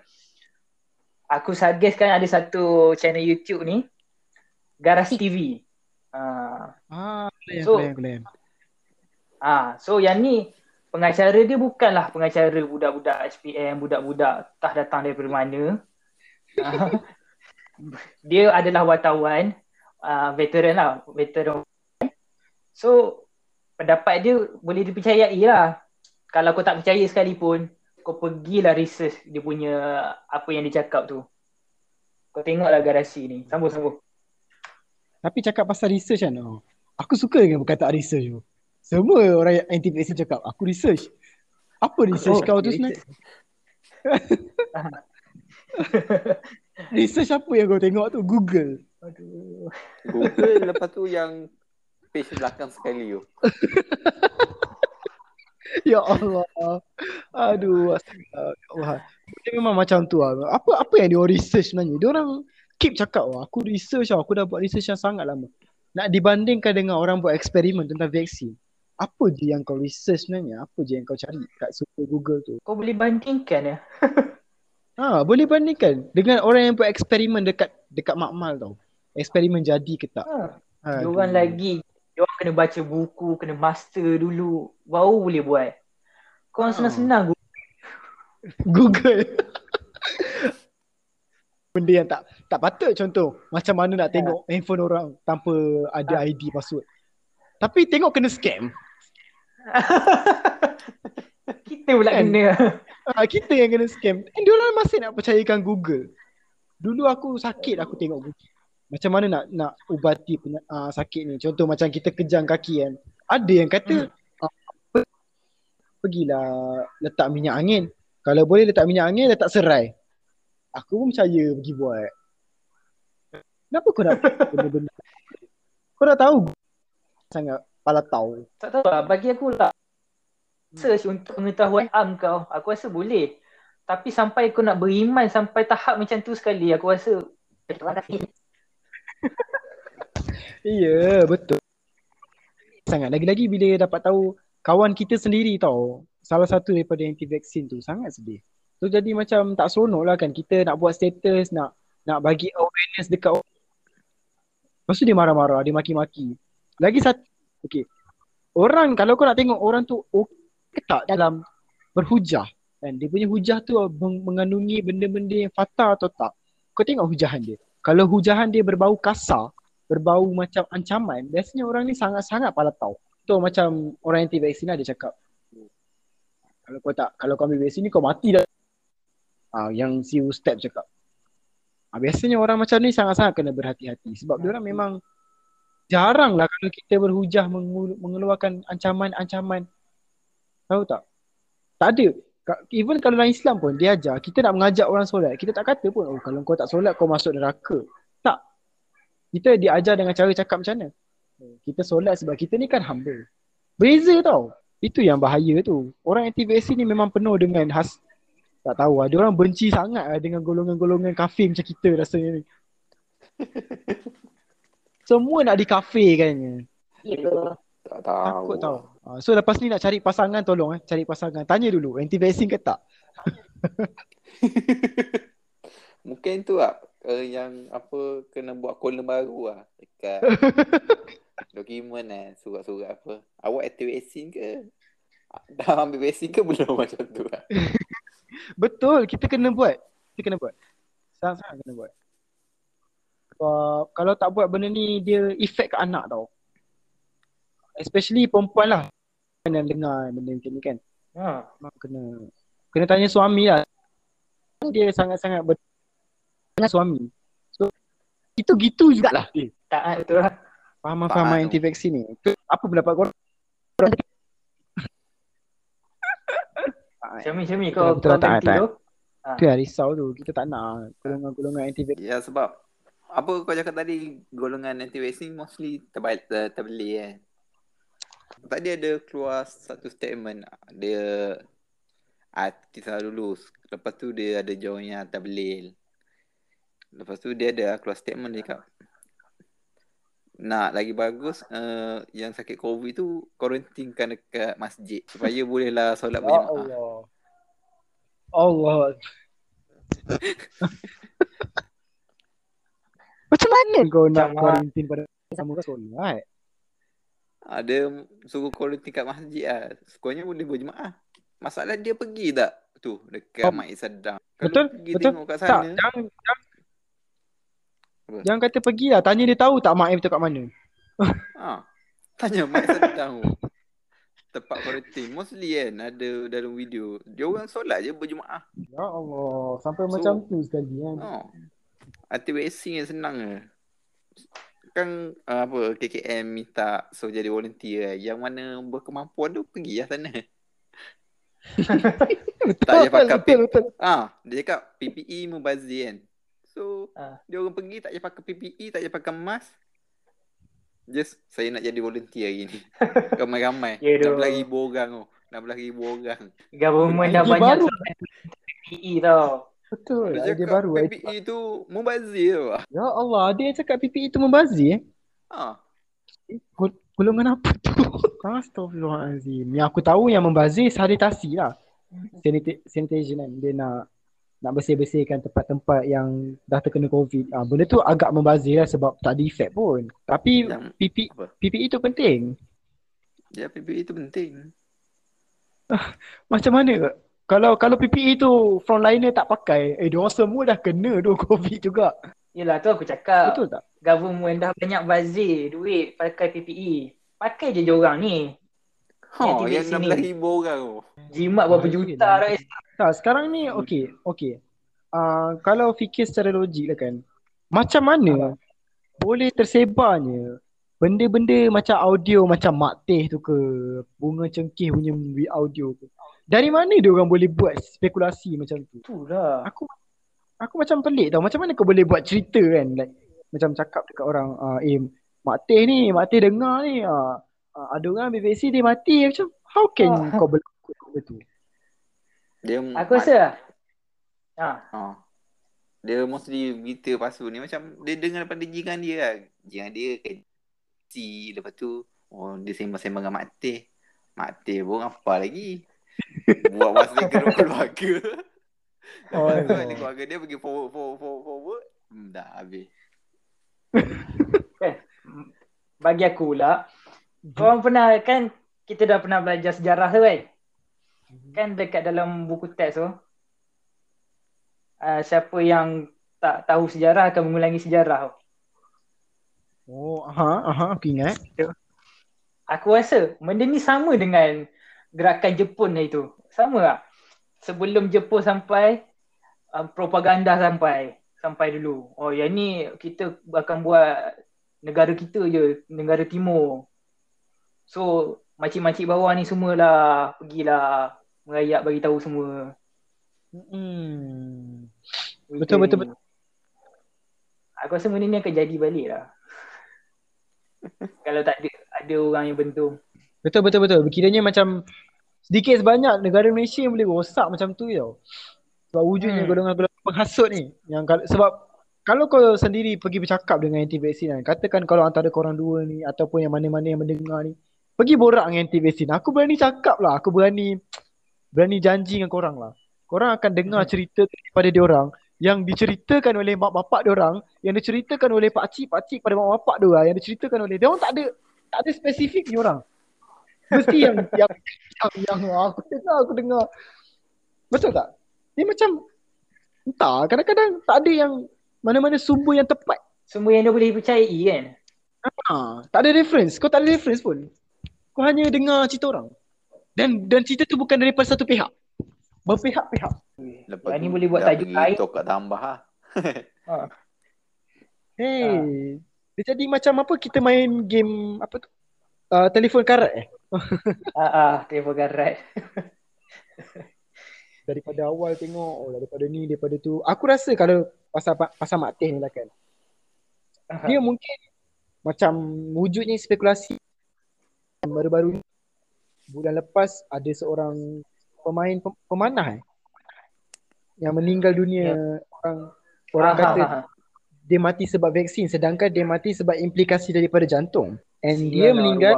Aku suggestkan ada satu channel YouTube ni Garas TV Ah, Ah, So- boleh, boleh. ah, So yang ni Pengacara dia bukanlah pengacara budak-budak SPM, budak-budak tak datang daripada mana. Dia adalah wartawan, uh, veteran lah, veteran. So, pendapat dia boleh dipercayai lah. Kalau kau tak percaya sekalipun, kau pergilah research dia punya apa yang dia cakap tu. Kau tengoklah garasi ni. Sambung-sambung. Tapi cakap pasal research kan. Oh, aku suka dengan perkataan research tu. Semua orang anti vaksin cakap, aku research. Apa research kau tu sebenarnya? Research apa yang kau tengok tu? Google. Aduh. Google lepas tu yang page belakang sekali tu. Ya Allah. Aduh, astaga. Ya Allah. Dia memang macam tu lah. Apa apa yang dia orang research sebenarnya? Dia orang keep cakap wah, aku research lah. Aku dah buat research yang sangat lama. Nak dibandingkan dengan orang buat eksperimen tentang vaksin. Apa je yang kau research sebenarnya? Apa je yang kau cari kat super Google tu? Kau boleh bandingkan ya. Ha, boleh bandingkan dengan orang yang buat eksperimen dekat dekat makmal tau. Eksperimen jadi ke tak? Ha. Ha, Diorang lagi Diorang kena baca buku Kena master dulu Baru boleh buat Korang Ah. senang-senang Google. Google. Benda yang tak tak patut contoh macam mana nak tengok handphone orang tanpa ada ID password. Tapi tengok kena scam. Kita pula Kan? kena Ha, kita yang kena scam. And dia orang masih nak percayakan Google. Dulu aku sakit aku tengok Google. Macam mana nak nak ubati penya- uh, sakit ni. Contoh macam kita kejang kaki kan. Ada yang kata uh, pergilah letak minyak angin. Kalau boleh letak minyak angin letak serai. Aku pun percaya pergi buat. Kenapa kau nak benda-benda? Kau dah tahu sangat pala tahu. Tak tahu lah Bagi aku lah Search untuk pengetahuan am kau Aku rasa boleh Tapi sampai kau nak beriman Sampai tahap macam tu sekali Aku rasa Terima kasih Ya, betul. Sangat lagi-lagi bila dapat tahu kawan kita sendiri tahu salah satu daripada anti vaksin tu sangat sedih. Tu jadi macam tak seronok lah kan kita nak buat status nak nak bagi awareness dekat orang. Lepas tu dia marah-marah, dia maki-maki. Lagi satu, okay. Orang, kalau kau nak tengok orang tu okey ke tak dalam berhujah. Kan? Dia punya hujah tu meng- mengandungi benda-benda yang fatal atau tak. kau tengok hujahan dia. Kalau hujahan dia berbau kasar, berbau macam ancaman, biasanya orang ni sangat-sangat palatau. Tu macam orang anti vaksin ada cakap. Kalau kau tak, kalau kau ambil vaksin ni kau mati dah. Ah, yang si Ustaz cakap. Ah, biasanya orang macam ni sangat-sangat kena berhati-hati sebab dia orang memang jarang lah kalau kita berhujah mengeluarkan ancaman-ancaman. Tahu tak? Tak ada. Even kalau dalam Islam pun dia ajar kita nak mengajak orang solat. Kita tak kata pun oh kalau kau tak solat kau masuk neraka. Tak. Kita diajar dengan cara cakap macam mana? Kita solat sebab kita ni kan hamba. Beza tau. Itu yang bahaya tu. Orang anti vaksin ni memang penuh dengan khas tak tahu ada orang benci sangat lah dengan golongan-golongan kafir macam kita rasanya ni. Semua nak dikafirkannya. Ya. Tak tahu. Takut tau. Ah, so lepas ni nak cari pasangan tolong eh. Cari pasangan. Tanya dulu anti vaksin ke tak? Mungkin tu lah uh, yang apa kena buat kolom baru lah dekat dokumen eh surat-surat apa. Awak aktif vaksin ke? Dah ambil vaksin ke belum macam tu lah. Betul, kita kena buat. Kita kena buat. Sangat-sangat kena buat. Sebab kalau tak buat benda ni dia efek ke anak tau. Especially perempuan lah yang dengar benda macam ni kan. Ha. Memang kena kena tanya suami lah. Dia sangat-sangat ber dengan suami. So itu gitu jugalah dia. Tak ah, betul lah. Faham Faham. faham anti vaksin ni. Tu, apa pendapat kau? Syami-syami Betul, kau betul, kau tak, bantu tak. tu. Tu yang risau tu. Kita tak nak golongan-golongan anti vaksin. Ya sebab apa kau cakap tadi golongan anti vaksin mostly terbalik ter, terbeli kan. Tadi ada keluar satu statement dia artis lah dulu. Lepas tu dia ada join yang. Lepas tu dia ada keluar statement dia cakap nak lagi bagus uh, yang sakit covid tu kuarantinkan dekat masjid supaya bolehlah solat Ya berjemaah. Allah. Allah. Macam mana kau nak quarantine pada sama kau solat? Ada suruh kuarantin kat masjid lah. Sekurangnya boleh berjemaah. Masalah dia pergi tak tu dekat Oh. Mak Sadang. Betul, pergi betul. tengok kat Tak, sana. jangan, jangan, Apa? jangan kata pergi lah. Tanya dia tahu tak mak tu kat mana. Ha. Tanya Mak Sadang tu. Tempat kuarantin. Mostly kan ada dalam video. Dia orang solat je berjemaah. Ya Allah. Sampai So- macam tu sekali kan. Ha. Anti vaksin yang senang je. Kan uh, apa KKM minta so jadi volunteer kan. Yang mana berkemampuan tu pergi lah sana. betul, tak payah pakai betul, betul. Ah, dia cakap PPE mubazir kan. So, Ah. dia orang pergi tak payah pakai PPE, tak payah pakai mask. Just saya nak jadi volunteer hari ni. Ramai-ramai. Ya, doh. 16 ribu orang tu. 16 ribu orang. Government dah banyak. PPE tau. Betul. Dia Idea cakap baru. PPE tu mubazir tu. Ya Allah. Dia cakap PPE tu membazir eh. Ha. Gol- Golongan apa tu? Astagfirullahaladzim. Yang aku tahu yang membazir sanitasi lah. Sanita- sanitation kan. Dia nak nak bersih-bersihkan tempat-tempat yang dah terkena COVID. Ah, benda tu agak membazir lah sebab tak ada efek pun. Tapi Yang, PP, apa? PPE tu penting. Ya, PPE tu penting. Macam mana? Kalau kalau PPE tu frontliner tak pakai, eh diorang semua dah kena tu COVID juga. Yelah tu aku cakap. Betul tak? Government dah banyak bazir duit pakai PPE. Pakai je diorang ni. Ha, Yang sini. 16 ribu orang tu. Jimat berapa juta yelah. dah. Tak, sekarang ni okey, okey. Uh, kalau fikir secara logik lah kan. Macam mana boleh tersebarnya benda-benda macam audio macam Mak Teh tu ke, Bunga Cengkih punya audio tu. Dari mana dia orang boleh buat spekulasi macam tu? Itulah. Aku aku macam pelik tau. Macam mana kau boleh buat cerita kan? Like macam cakap dekat orang, uh, eh Mak Teh ni, Mak Teh dengar ni, uh, uh, ada orang ambil vaksin dia mati. Macam how can Ah. kau berlaku benda tu? Aku Dia mat- rasa ha, Ha. Dia mostly berita palsu ni macam dia dengar daripada jiran dia lah. Jiran dia kecil. Lepas tu oh, dia sembang-sembang dengan Mak Teh. Mak Teh pun apa lagi. Buat WhatsApp ke keluarga. Oh, Lepas tu ada keluarga dia pergi forward, forward, forward, forward. Hmm, dah habis. bagi aku pula. Korang pernah kan kita dah pernah belajar sejarah tu kan? Kan dekat dalam buku teks tu. Uh, siapa yang tak tahu sejarah akan mengulangi sejarah. Oh, aha, aha, aku ingat. Aku rasa benda ni sama dengan gerakan Jepun lah itu. Sama tak? Sebelum Jepun sampai, um, propaganda sampai. Sampai dulu. Oh yang ni kita akan buat negara kita je, negara timur. So makcik-makcik bawah ni semualah pergilah merayak bagi tahu semua. Hmm. Betul, betul, ni. betul. Aku rasa benda ni akan jadi balik lah. Kalau tak ada ada orang yang bentuk. Betul betul betul. Kiranya macam sedikit sebanyak negara Malaysia yang boleh rosak macam tu tau. Sebab wujudnya Hmm. golongan-golongan penghasut ni yang kal- sebab kalau kau sendiri pergi bercakap dengan anti vaksin kan, katakan kalau antara korang dua ni ataupun yang mana-mana yang mendengar ni pergi borak dengan anti vaksin. Aku berani cakap lah, aku berani berani janji dengan korang lah. Korang akan dengar Hmm. cerita daripada diorang yang diceritakan oleh mak bapak diorang, yang diceritakan oleh pak cik pak cik pada mak bapak diorang, yang diceritakan oleh diorang tak ada tak ada spesifik ni orang. Mesti yang yang yang, yang aku dengar aku dengar. Betul tak? Dia macam entah kadang-kadang tak ada yang mana-mana sumber yang tepat. Semua yang dia boleh percayai kan. Ha, tak ada reference. Kau tak ada reference pun. Kau hanya dengar cerita orang. Dan dan cerita tu bukan daripada satu pihak. Berpihak-pihak. Lepas Yang ni boleh buat tajuk lain. Tokak tambah lah. Ha. Hey. Dia jadi macam apa kita main game apa tu? Uh, telefon karat eh. Ah, ah, telefon garat. Daripada awal tengok oh daripada ni daripada tu. Aku rasa kalau pasal pasal Mak Teh ni lah kan. Dia mungkin macam wujudnya spekulasi baru-baru ni. Bulan lepas ada seorang pemain pem- pemanah eh yang meninggal dunia orang orang Ah, kata ah, ah. dia mati sebab vaksin sedangkan dia mati sebab implikasi daripada jantung and Sial dia lah meninggal.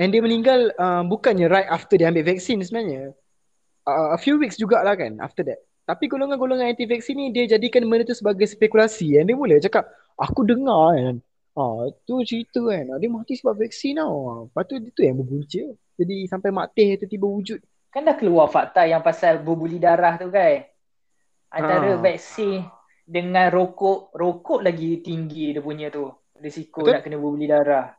And dia meninggal uh, bukannya right after dia ambil vaksin sebenarnya uh, a few weeks jugalah kan after that tapi golongan-golongan anti vaksin ni dia jadikan benda tu sebagai spekulasi and dia mula cakap aku dengar kan ah tu cerita kan ah, dia mati sebab vaksin tau Ah, lepas tu itu yang berbunca jadi sampai mak teh tu tiba wujud Kan dah keluar fakta yang pasal berbuli darah tu kan. Antara vaksin dengan rokok, rokok lagi tinggi dia punya tu. Risiko Betul. nak kena berbuli darah.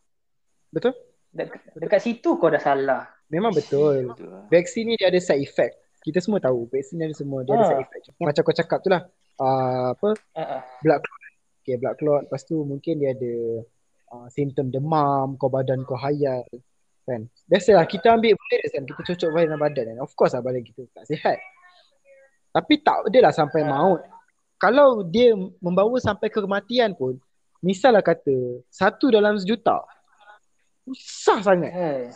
betul Dek- dekat situ kau dah salah. memang betul Betul lah. vaksin ni dia ada side effect kita semua tahu vaksin ni ada semua dia ada Ah. side effect macam kau cakap tu lah uh, apa ah. blood clot. Okay, blood clot. Lepas tu mungkin dia ada uh, simptom demam, kau badan kau hayal. Kan? Biasalah kita ambil virus kan, kita cocok virus dalam badan kan. Of course lah badan kita tak sihat. Tapi tak adalah sampai maut. Kalau dia membawa sampai ke kematian pun, misalnya kata satu dalam sejuta, susah sangat. Eh.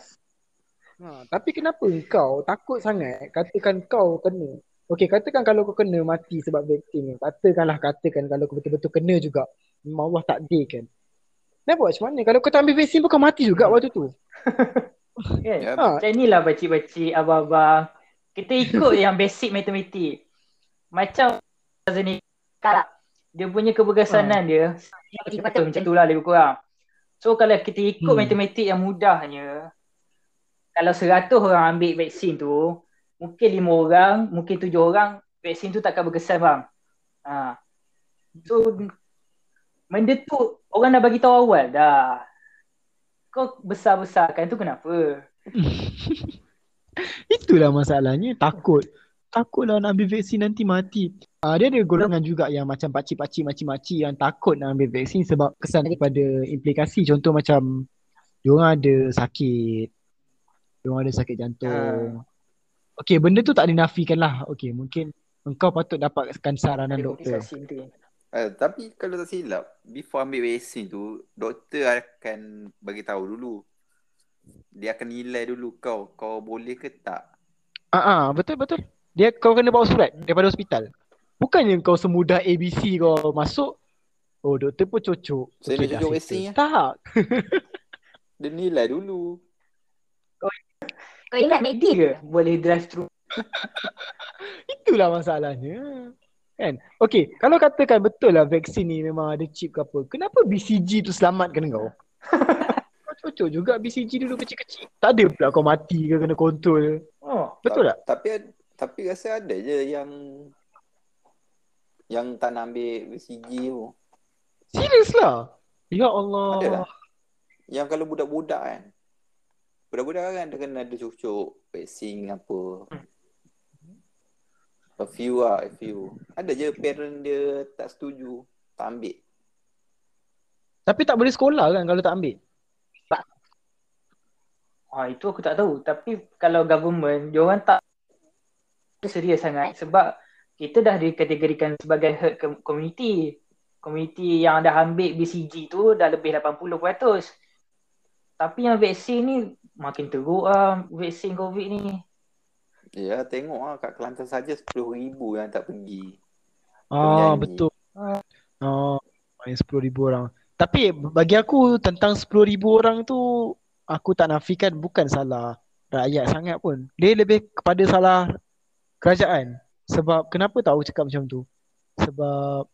Ha, tapi kenapa kau takut sangat katakan kau kena Okey, katakan kalau kau kena mati sebab vaksin ni. Katakanlah katakan kalau kau betul-betul kena juga. Memang Allah takdirkan. Nak buat macam mana? Kalau kau tak ambil vaksin pun kau mati juga waktu tu. Kan? Ya, Ha, Macam inilah pakcik-pakcik, abang-abang. Kita ikut yang basic matematik. Macam ni dia punya kebergasanan dia betul macam tu lah lebih kurang. So kalau kita ikut Hmm. matematik yang mudahnya kalau 100 orang ambil vaksin tu mungkin 5 orang, mungkin 7 orang vaksin tu takkan berkesan bang. Ha. So benda tu orang dah bagi tahu awal dah. Kau besar-besarkan tu kenapa? itulah masalahnya. Takut. Takutlah nak ambil vaksin nanti mati. Ah, dia ada golongan juga yang macam pakcik-pakcik, makcik-makcik yang takut nak ambil vaksin sebab kesan daripada implikasi. Contoh macam diorang ada sakit. Diorang ada sakit jantung. Okey, benda tu tak dinafikan lah. Okey, mungkin engkau patut dapatkan saranan doktor. Vaksin tu. Eh, tapi kalau tak silap, before ambil vaksin tu, doktor akan bagi tahu dulu. Dia akan nilai dulu kau, kau boleh ke tak. Ah, ah, betul betul. Dia kau kena bawa surat daripada hospital. Bukannya kau semudah ABC kau masuk. Oh, doktor pun cocok. Saya dah cocok vaksin ya. Tak. Dia nilai dulu. Kau ingat McD ke? Boleh drive through. Itulah masalahnya. Kan? Okey, kalau katakan betul lah vaksin ni memang ada chip ke apa. Kenapa BCG tu selamatkan kau? Kau cocok juga BCG dulu kecil-kecil. Tak ada pula kau mati ke kena kontrol. Oh. Betul tak? Tapi tapi rasa ada je yang Yang tak nak ambil BCG tu. Serius lah. Ya Allah. Ada lah. Yang kalau budak-budak kan. Budak-budak kan dia kena ada cucuk, vaksin apa. A few lah, a few. Ada je parent dia tak setuju, tak ambil. Tapi tak boleh sekolah kan kalau tak ambil? Ah itu aku tak tahu. Tapi kalau government, dia orang tak serius sangat sebab kita dah dikategorikan sebagai herd com- community. Community yang dah ambil BCG tu dah lebih 80%. Tapi yang vaksin ni makin teruk lah vaksin COVID ni. Ya, tengok lah kat Kelantan saja 10,000 yang tak pergi. Ah Penyanyi. betul. Oh, main 10,000 orang. Tapi bagi aku tentang 10,000 orang tu aku tak nafikan bukan salah rakyat sangat pun. Dia lebih kepada salah kerajaan. Sebab kenapa tahu cakap macam tu? Sebab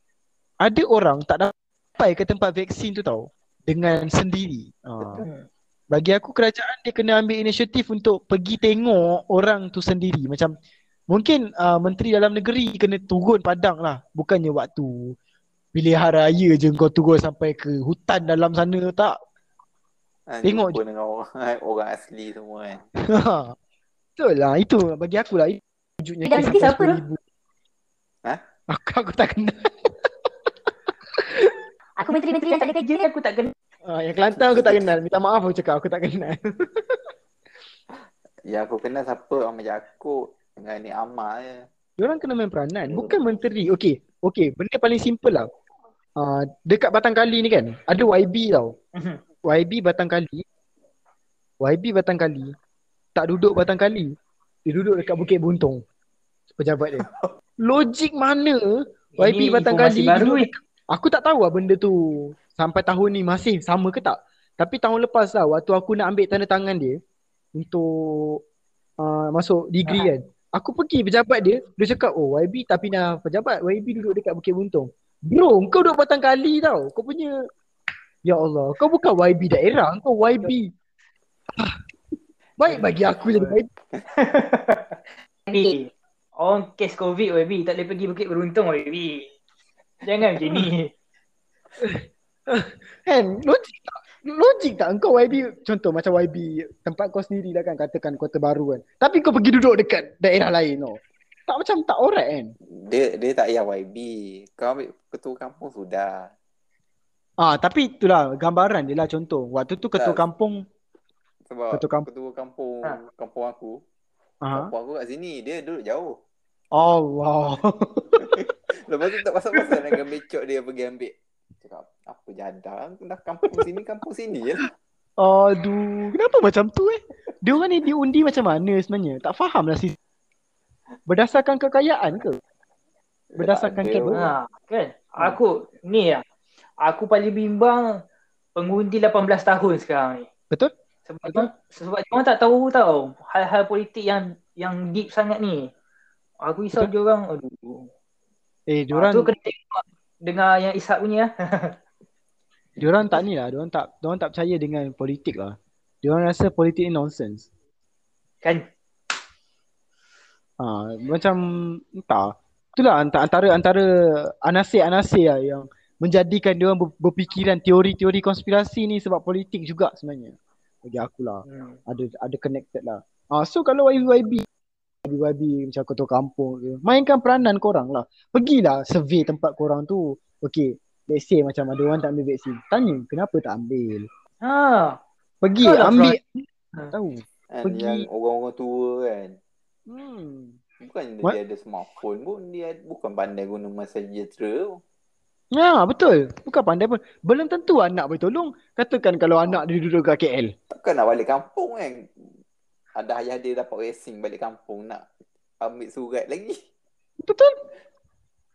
ada orang tak dapat ke tempat vaksin tu tahu dengan sendiri. Hmm. Bagi aku kerajaan dia kena ambil inisiatif untuk pergi tengok orang tu sendiri. Macam mungkin uh, menteri dalam negeri kena turun padang lah. Bukannya waktu pilihan raya je kau turun sampai ke hutan dalam sana tak. Ha, Tengok jumpa dengan orang, orang asli semua kan. Betul lah itu bagi aku lah. Wujudnya Dalam negeri siapa tu? 10,000. Ha? Aku, aku tak kenal. Aku menteri-menteri yang tak ada kerja. Aku tak kena. Ah, yang Kelantan aku tak kenal. Minta maaf aku cakap aku tak kenal. Ya aku kenal siapa Ahmad Yaakob dengan ni Amal je. Diorang kena main peranan. Bukan menteri. Okey. Okey. Benda paling simple lah. Uh, dekat Batang Kali ni kan. Ada YB tau. Mhm. YB Batang Kali. YB Batang Kali. Tak duduk Batang Kali. Dia duduk dekat Bukit Buntong. Pejabat dia. Logik mana YB Ini Batang Kali baru ni. Aku tak tahu lah benda tu sampai tahun ni masih sama ke tak. Tapi tahun lepas lah waktu aku nak ambil tanda tangan dia untuk uh, masuk degree kan. Aku pergi pejabat dia, dia cakap, oh YB tak pindah pejabat, YB duduk dekat Bukit Buntong. Bro, kau duduk Batang Kali tau. Kau punya, ya Allah, kau bukan YB daerah, kau YB. Ah. Baik bagi aku jadi YB. Orang kes COVID WB tak boleh pergi Bukit Beruntung WB. Jangan macam ni. Kan, logik tak? Logik tak engkau YB, contoh macam YB, tempat kau sendiri lah kan, katakan kota baru kan. Tapi kau pergi duduk dekat daerah lain tau. Tak macam tak alright kan. Dia dia tak payah YB. Kau ambil ketua kampung sudah. Ah, tapi itulah gambaran dia lah contoh. Waktu tu ketua Tak. kampung, Sebab Ketua kampung. ketua kampung Ha. kampung aku, aha. kampung aku kat sini, dia duduk jauh. Oh, wow. Lepas tu tak pasal-pasal dengan becok dia pergi ambil. Cakap, apa jadah? Dah kampung sini, kampung sini je lah. Aduh, kenapa macam tu eh? Dia orang ni diundi macam mana sebenarnya? Tak faham lah sih. Berdasarkan kekayaan ke? Berdasarkan kabel. Ha, kan? Aku ni lah. Aku paling bimbang pengundi 18 tahun sekarang ni. Betul? Sebab Betul. Sebab dia tak tahu tau hal-hal politik yang yang deep sangat ni. Aku risau dia orang aduh. Eh, Dia orang diorang, tu kena tengok dengar yang Ishak punya lah. diorang tak ni lah. Diorang tak, diorang tak percaya dengan politik lah. Diorang rasa politik ni nonsense. kan? Ha, macam entah. Itulah antara antara, anasir-anasir lah yang menjadikan dia orang ber- berfikiran teori-teori konspirasi ni sebab politik juga sebenarnya. Bagi aku lah. Hmm. Ada ada connected lah. Ah so kalau YB YB macam ketua kampung ke, mainkan peranan korang lah. Pergilah survey tempat korang tu. Okay, let's say macam ada orang tak ambil vaksin. Tanya, kenapa tak ambil? Ha. Pergi Kau ambil. Ha. Tahu. Kan, Pergi. yang orang-orang tua kan. Hmm. Bukan What? dia ada smartphone pun. Dia bukan pandai guna masa sejahtera. Ya, betul. Bukan pandai pun. Belum tentu anak boleh tolong. Katakan kalau anak dia duduk kat KL. Takkan nak balik kampung kan. Ada ayah dia dapat racing balik kampung nak ambil surat lagi. Betul.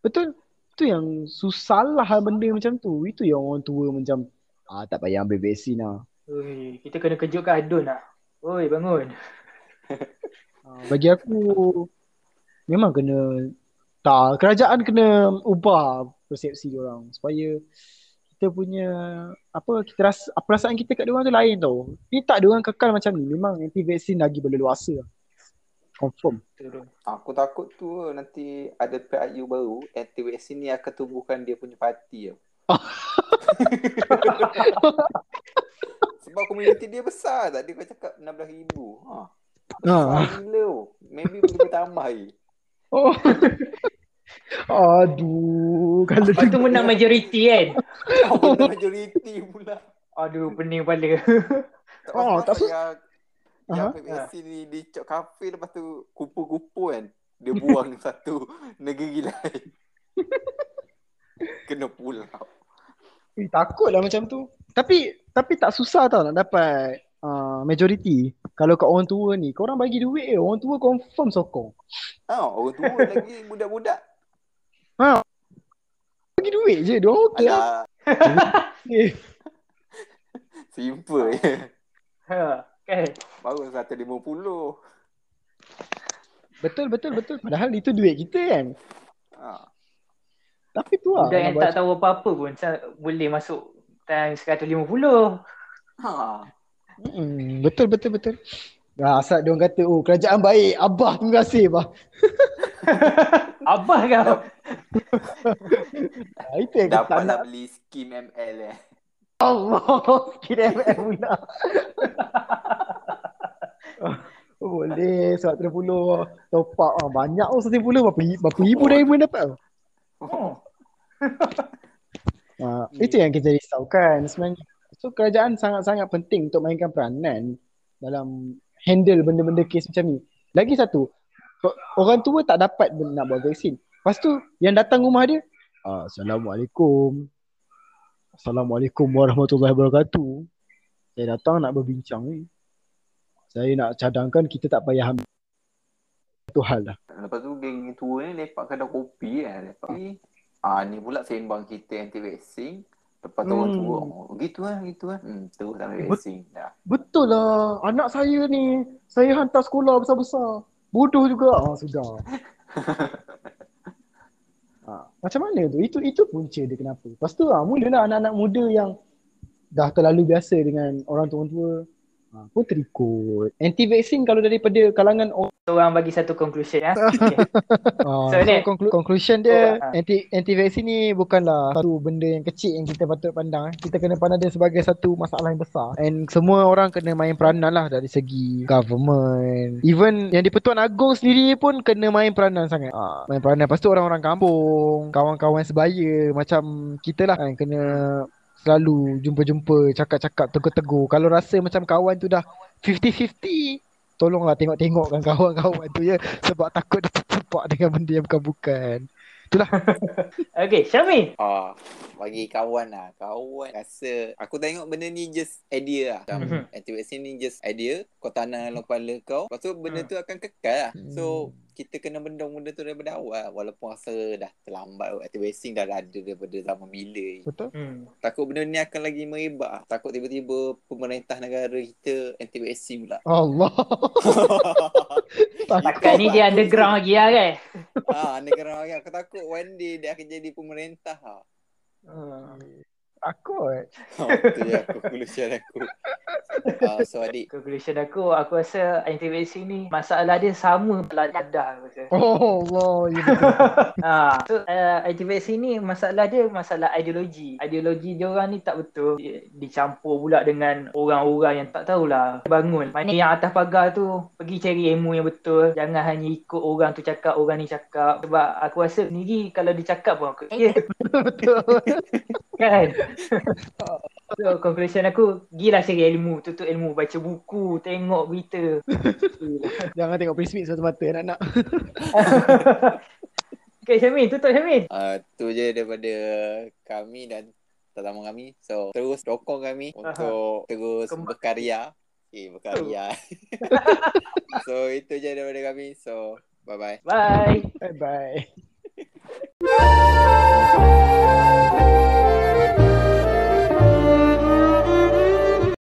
Betul. Itu yang susah lah hal benda macam tu. Itu yang orang tua macam ah tak payah ambil vaksin lah. Ui, kita kena kejutkan Adun lah. Oi, bangun. Ah, Bagi aku memang kena tak kerajaan kena ubah persepsi orang supaya kita punya apa kita rasa perasaan kita kat dia orang tu lain tau. Ni tak dia orang kekal macam ni. Memang anti vaksin lagi berleluasa. Confirm. Aku takut tu nanti ada PIU baru, anti-vaksin ni akan tumbuhkan dia punya parti tau. Sebab komuniti dia besar Tadi kau cakap 16,000 ha. Ha. Gila. Maybe boleh bertambah lagi Oh. Aduh, kalau Lepas tu menang majoriti kan. Oh, majoriti pula Aduh, pening kepala. Tak Oh, oh, tak sus- yang PPSC ni dicok kafe lepas tu kupu-kupu kan Dia buang satu negeri lain Kena pulau Eh, takut lah macam tu. Tapi tapi tak susah tau nak dapat uh, majority. Kalau kat orang tua ni, kau orang bagi duit je. Orang tua confirm sokong. Ha, orang tua lagi budak-budak Bagi duit je. Dia orang okey lah. Simple je Ha, kan? Baru 150 Betul, betul, betul. Padahal itu duit kita kan. ha. Tapi tu lah. Budak yang tak tahu apa-apa pun boleh masuk time 150. Ha. Hmm, betul, betul, betul. Dah asal dia orang kata, oh kerajaan baik. Abah terima kasih, Abah. Abah kau. Itu yang Dapat nak. beli skim ML eh Allah, kira MM pula. Oh, boleh 130 top up ah banyak oh 130 berapa berapa ribu dah ibu dapat oh. Oh. Ha, itu yang kita risaukan sebenarnya. So kerajaan sangat-sangat penting untuk mainkan peranan dalam handle benda-benda kes macam ni. Lagi satu, orang tua tak dapat nak buat vaksin. Lepas tu yang datang rumah dia, "Ah, Assalamualaikum. Assalamualaikum warahmatullahi wabarakatuh. Saya datang nak berbincang ni. Saya nak cadangkan kita tak payah ambil satu hal lah. Lepas tu geng tua ni lepak kedai kopi kan Lepak ni Ah ni pula sembang kita anti vaksin Lepas tu orang Hmm. tua oh, Gitu lah gitu lah Hmm terus tak ambil Bet- vaksin Dah Betul lah. Anak saya ni, saya hantar sekolah besar-besar. Bodoh juga. Ah, sudah. ah, macam mana tu? Itu itu punca dia kenapa. Lepas tu ah, mulalah anak-anak muda yang dah terlalu biasa dengan orang tua-tua pun terikut. Anti-vaksin kalau daripada kalangan orang Orang bagi satu conclusion ya. Okay. Ah, So, so, ni- conclu- conclusion dia Oh, ah. anti anti vaksin ni bukanlah satu benda yang kecil yang kita patut pandang. eh. Kita kena pandang dia sebagai satu masalah yang besar. And semua orang kena main peranan lah dari segi government. Even yang di Pertuan Agong sendiri pun kena main peranan sangat. Ah, main peranan. Lepas tu orang-orang kampung, kawan-kawan sebaya macam kita lah kan kena selalu jumpa-jumpa, cakap-cakap, tegur-tegur. Kalau rasa macam kawan tu dah 50-50, tolonglah tengok-tengokkan kawan-kawan tu ya sebab takut dia tersepak dengan benda yang bukan-bukan. Okay, Syamil. Ah, bagi kawan lah. Kawan rasa aku tengok benda ni just idea lah. Macam Mhm. anti vaksin ni just idea. Kau tanam dalam kepala kau. Lepas tu benda Hmm. tu akan kekal lah. So Hmm. Kita kena bendung benda tu daripada awal. Walaupun rasa dah terlambat. Anti vaksin dah ada daripada zaman bila. Betul? Hmm. Takut benda ni akan lagi merebak. lah. Takut tiba-tiba pemerintah negara kita anti vaksin pula. Allah. Takat ni dia underground lagi lah kan. ha, negara orang aku takut one day dia akan jadi pemerintah. Ha. Hmm. Takut. Ha, itu je aku conclusion aku. Uh, so adik, Conclusion aku, aku rasa anti-vaksin ni masalah dia sama masalah dadah aku rasa. Oh Allah. Ya betul. Ha, so uh, anti-vaksin ni masalah dia masalah ideologi. Ideologi dia orang ni tak betul. Di- Dicampur pula dengan orang-orang yang tak tahulah bangun. Mana yang atas pagar tu pergi cari ilmu yang betul. Jangan hanya ikut orang tu cakap, orang ni cakap. Sebab aku rasa sendiri kalau dia cakap pun aku ya betul. kan. So conclusion aku gilah cari ilmu, tutup ilmu, baca buku, tengok berita. Jangan tengok Prismit semata-mata anak-anak. okay Syamil, tutup Syamil. uh, tu je daripada kami dan tetamu kami. So terus dukung kami untuk terus Kem- berkarya. Okay, berkarya. so itu je daripada kami. So bye-bye. Bye. Bye bye.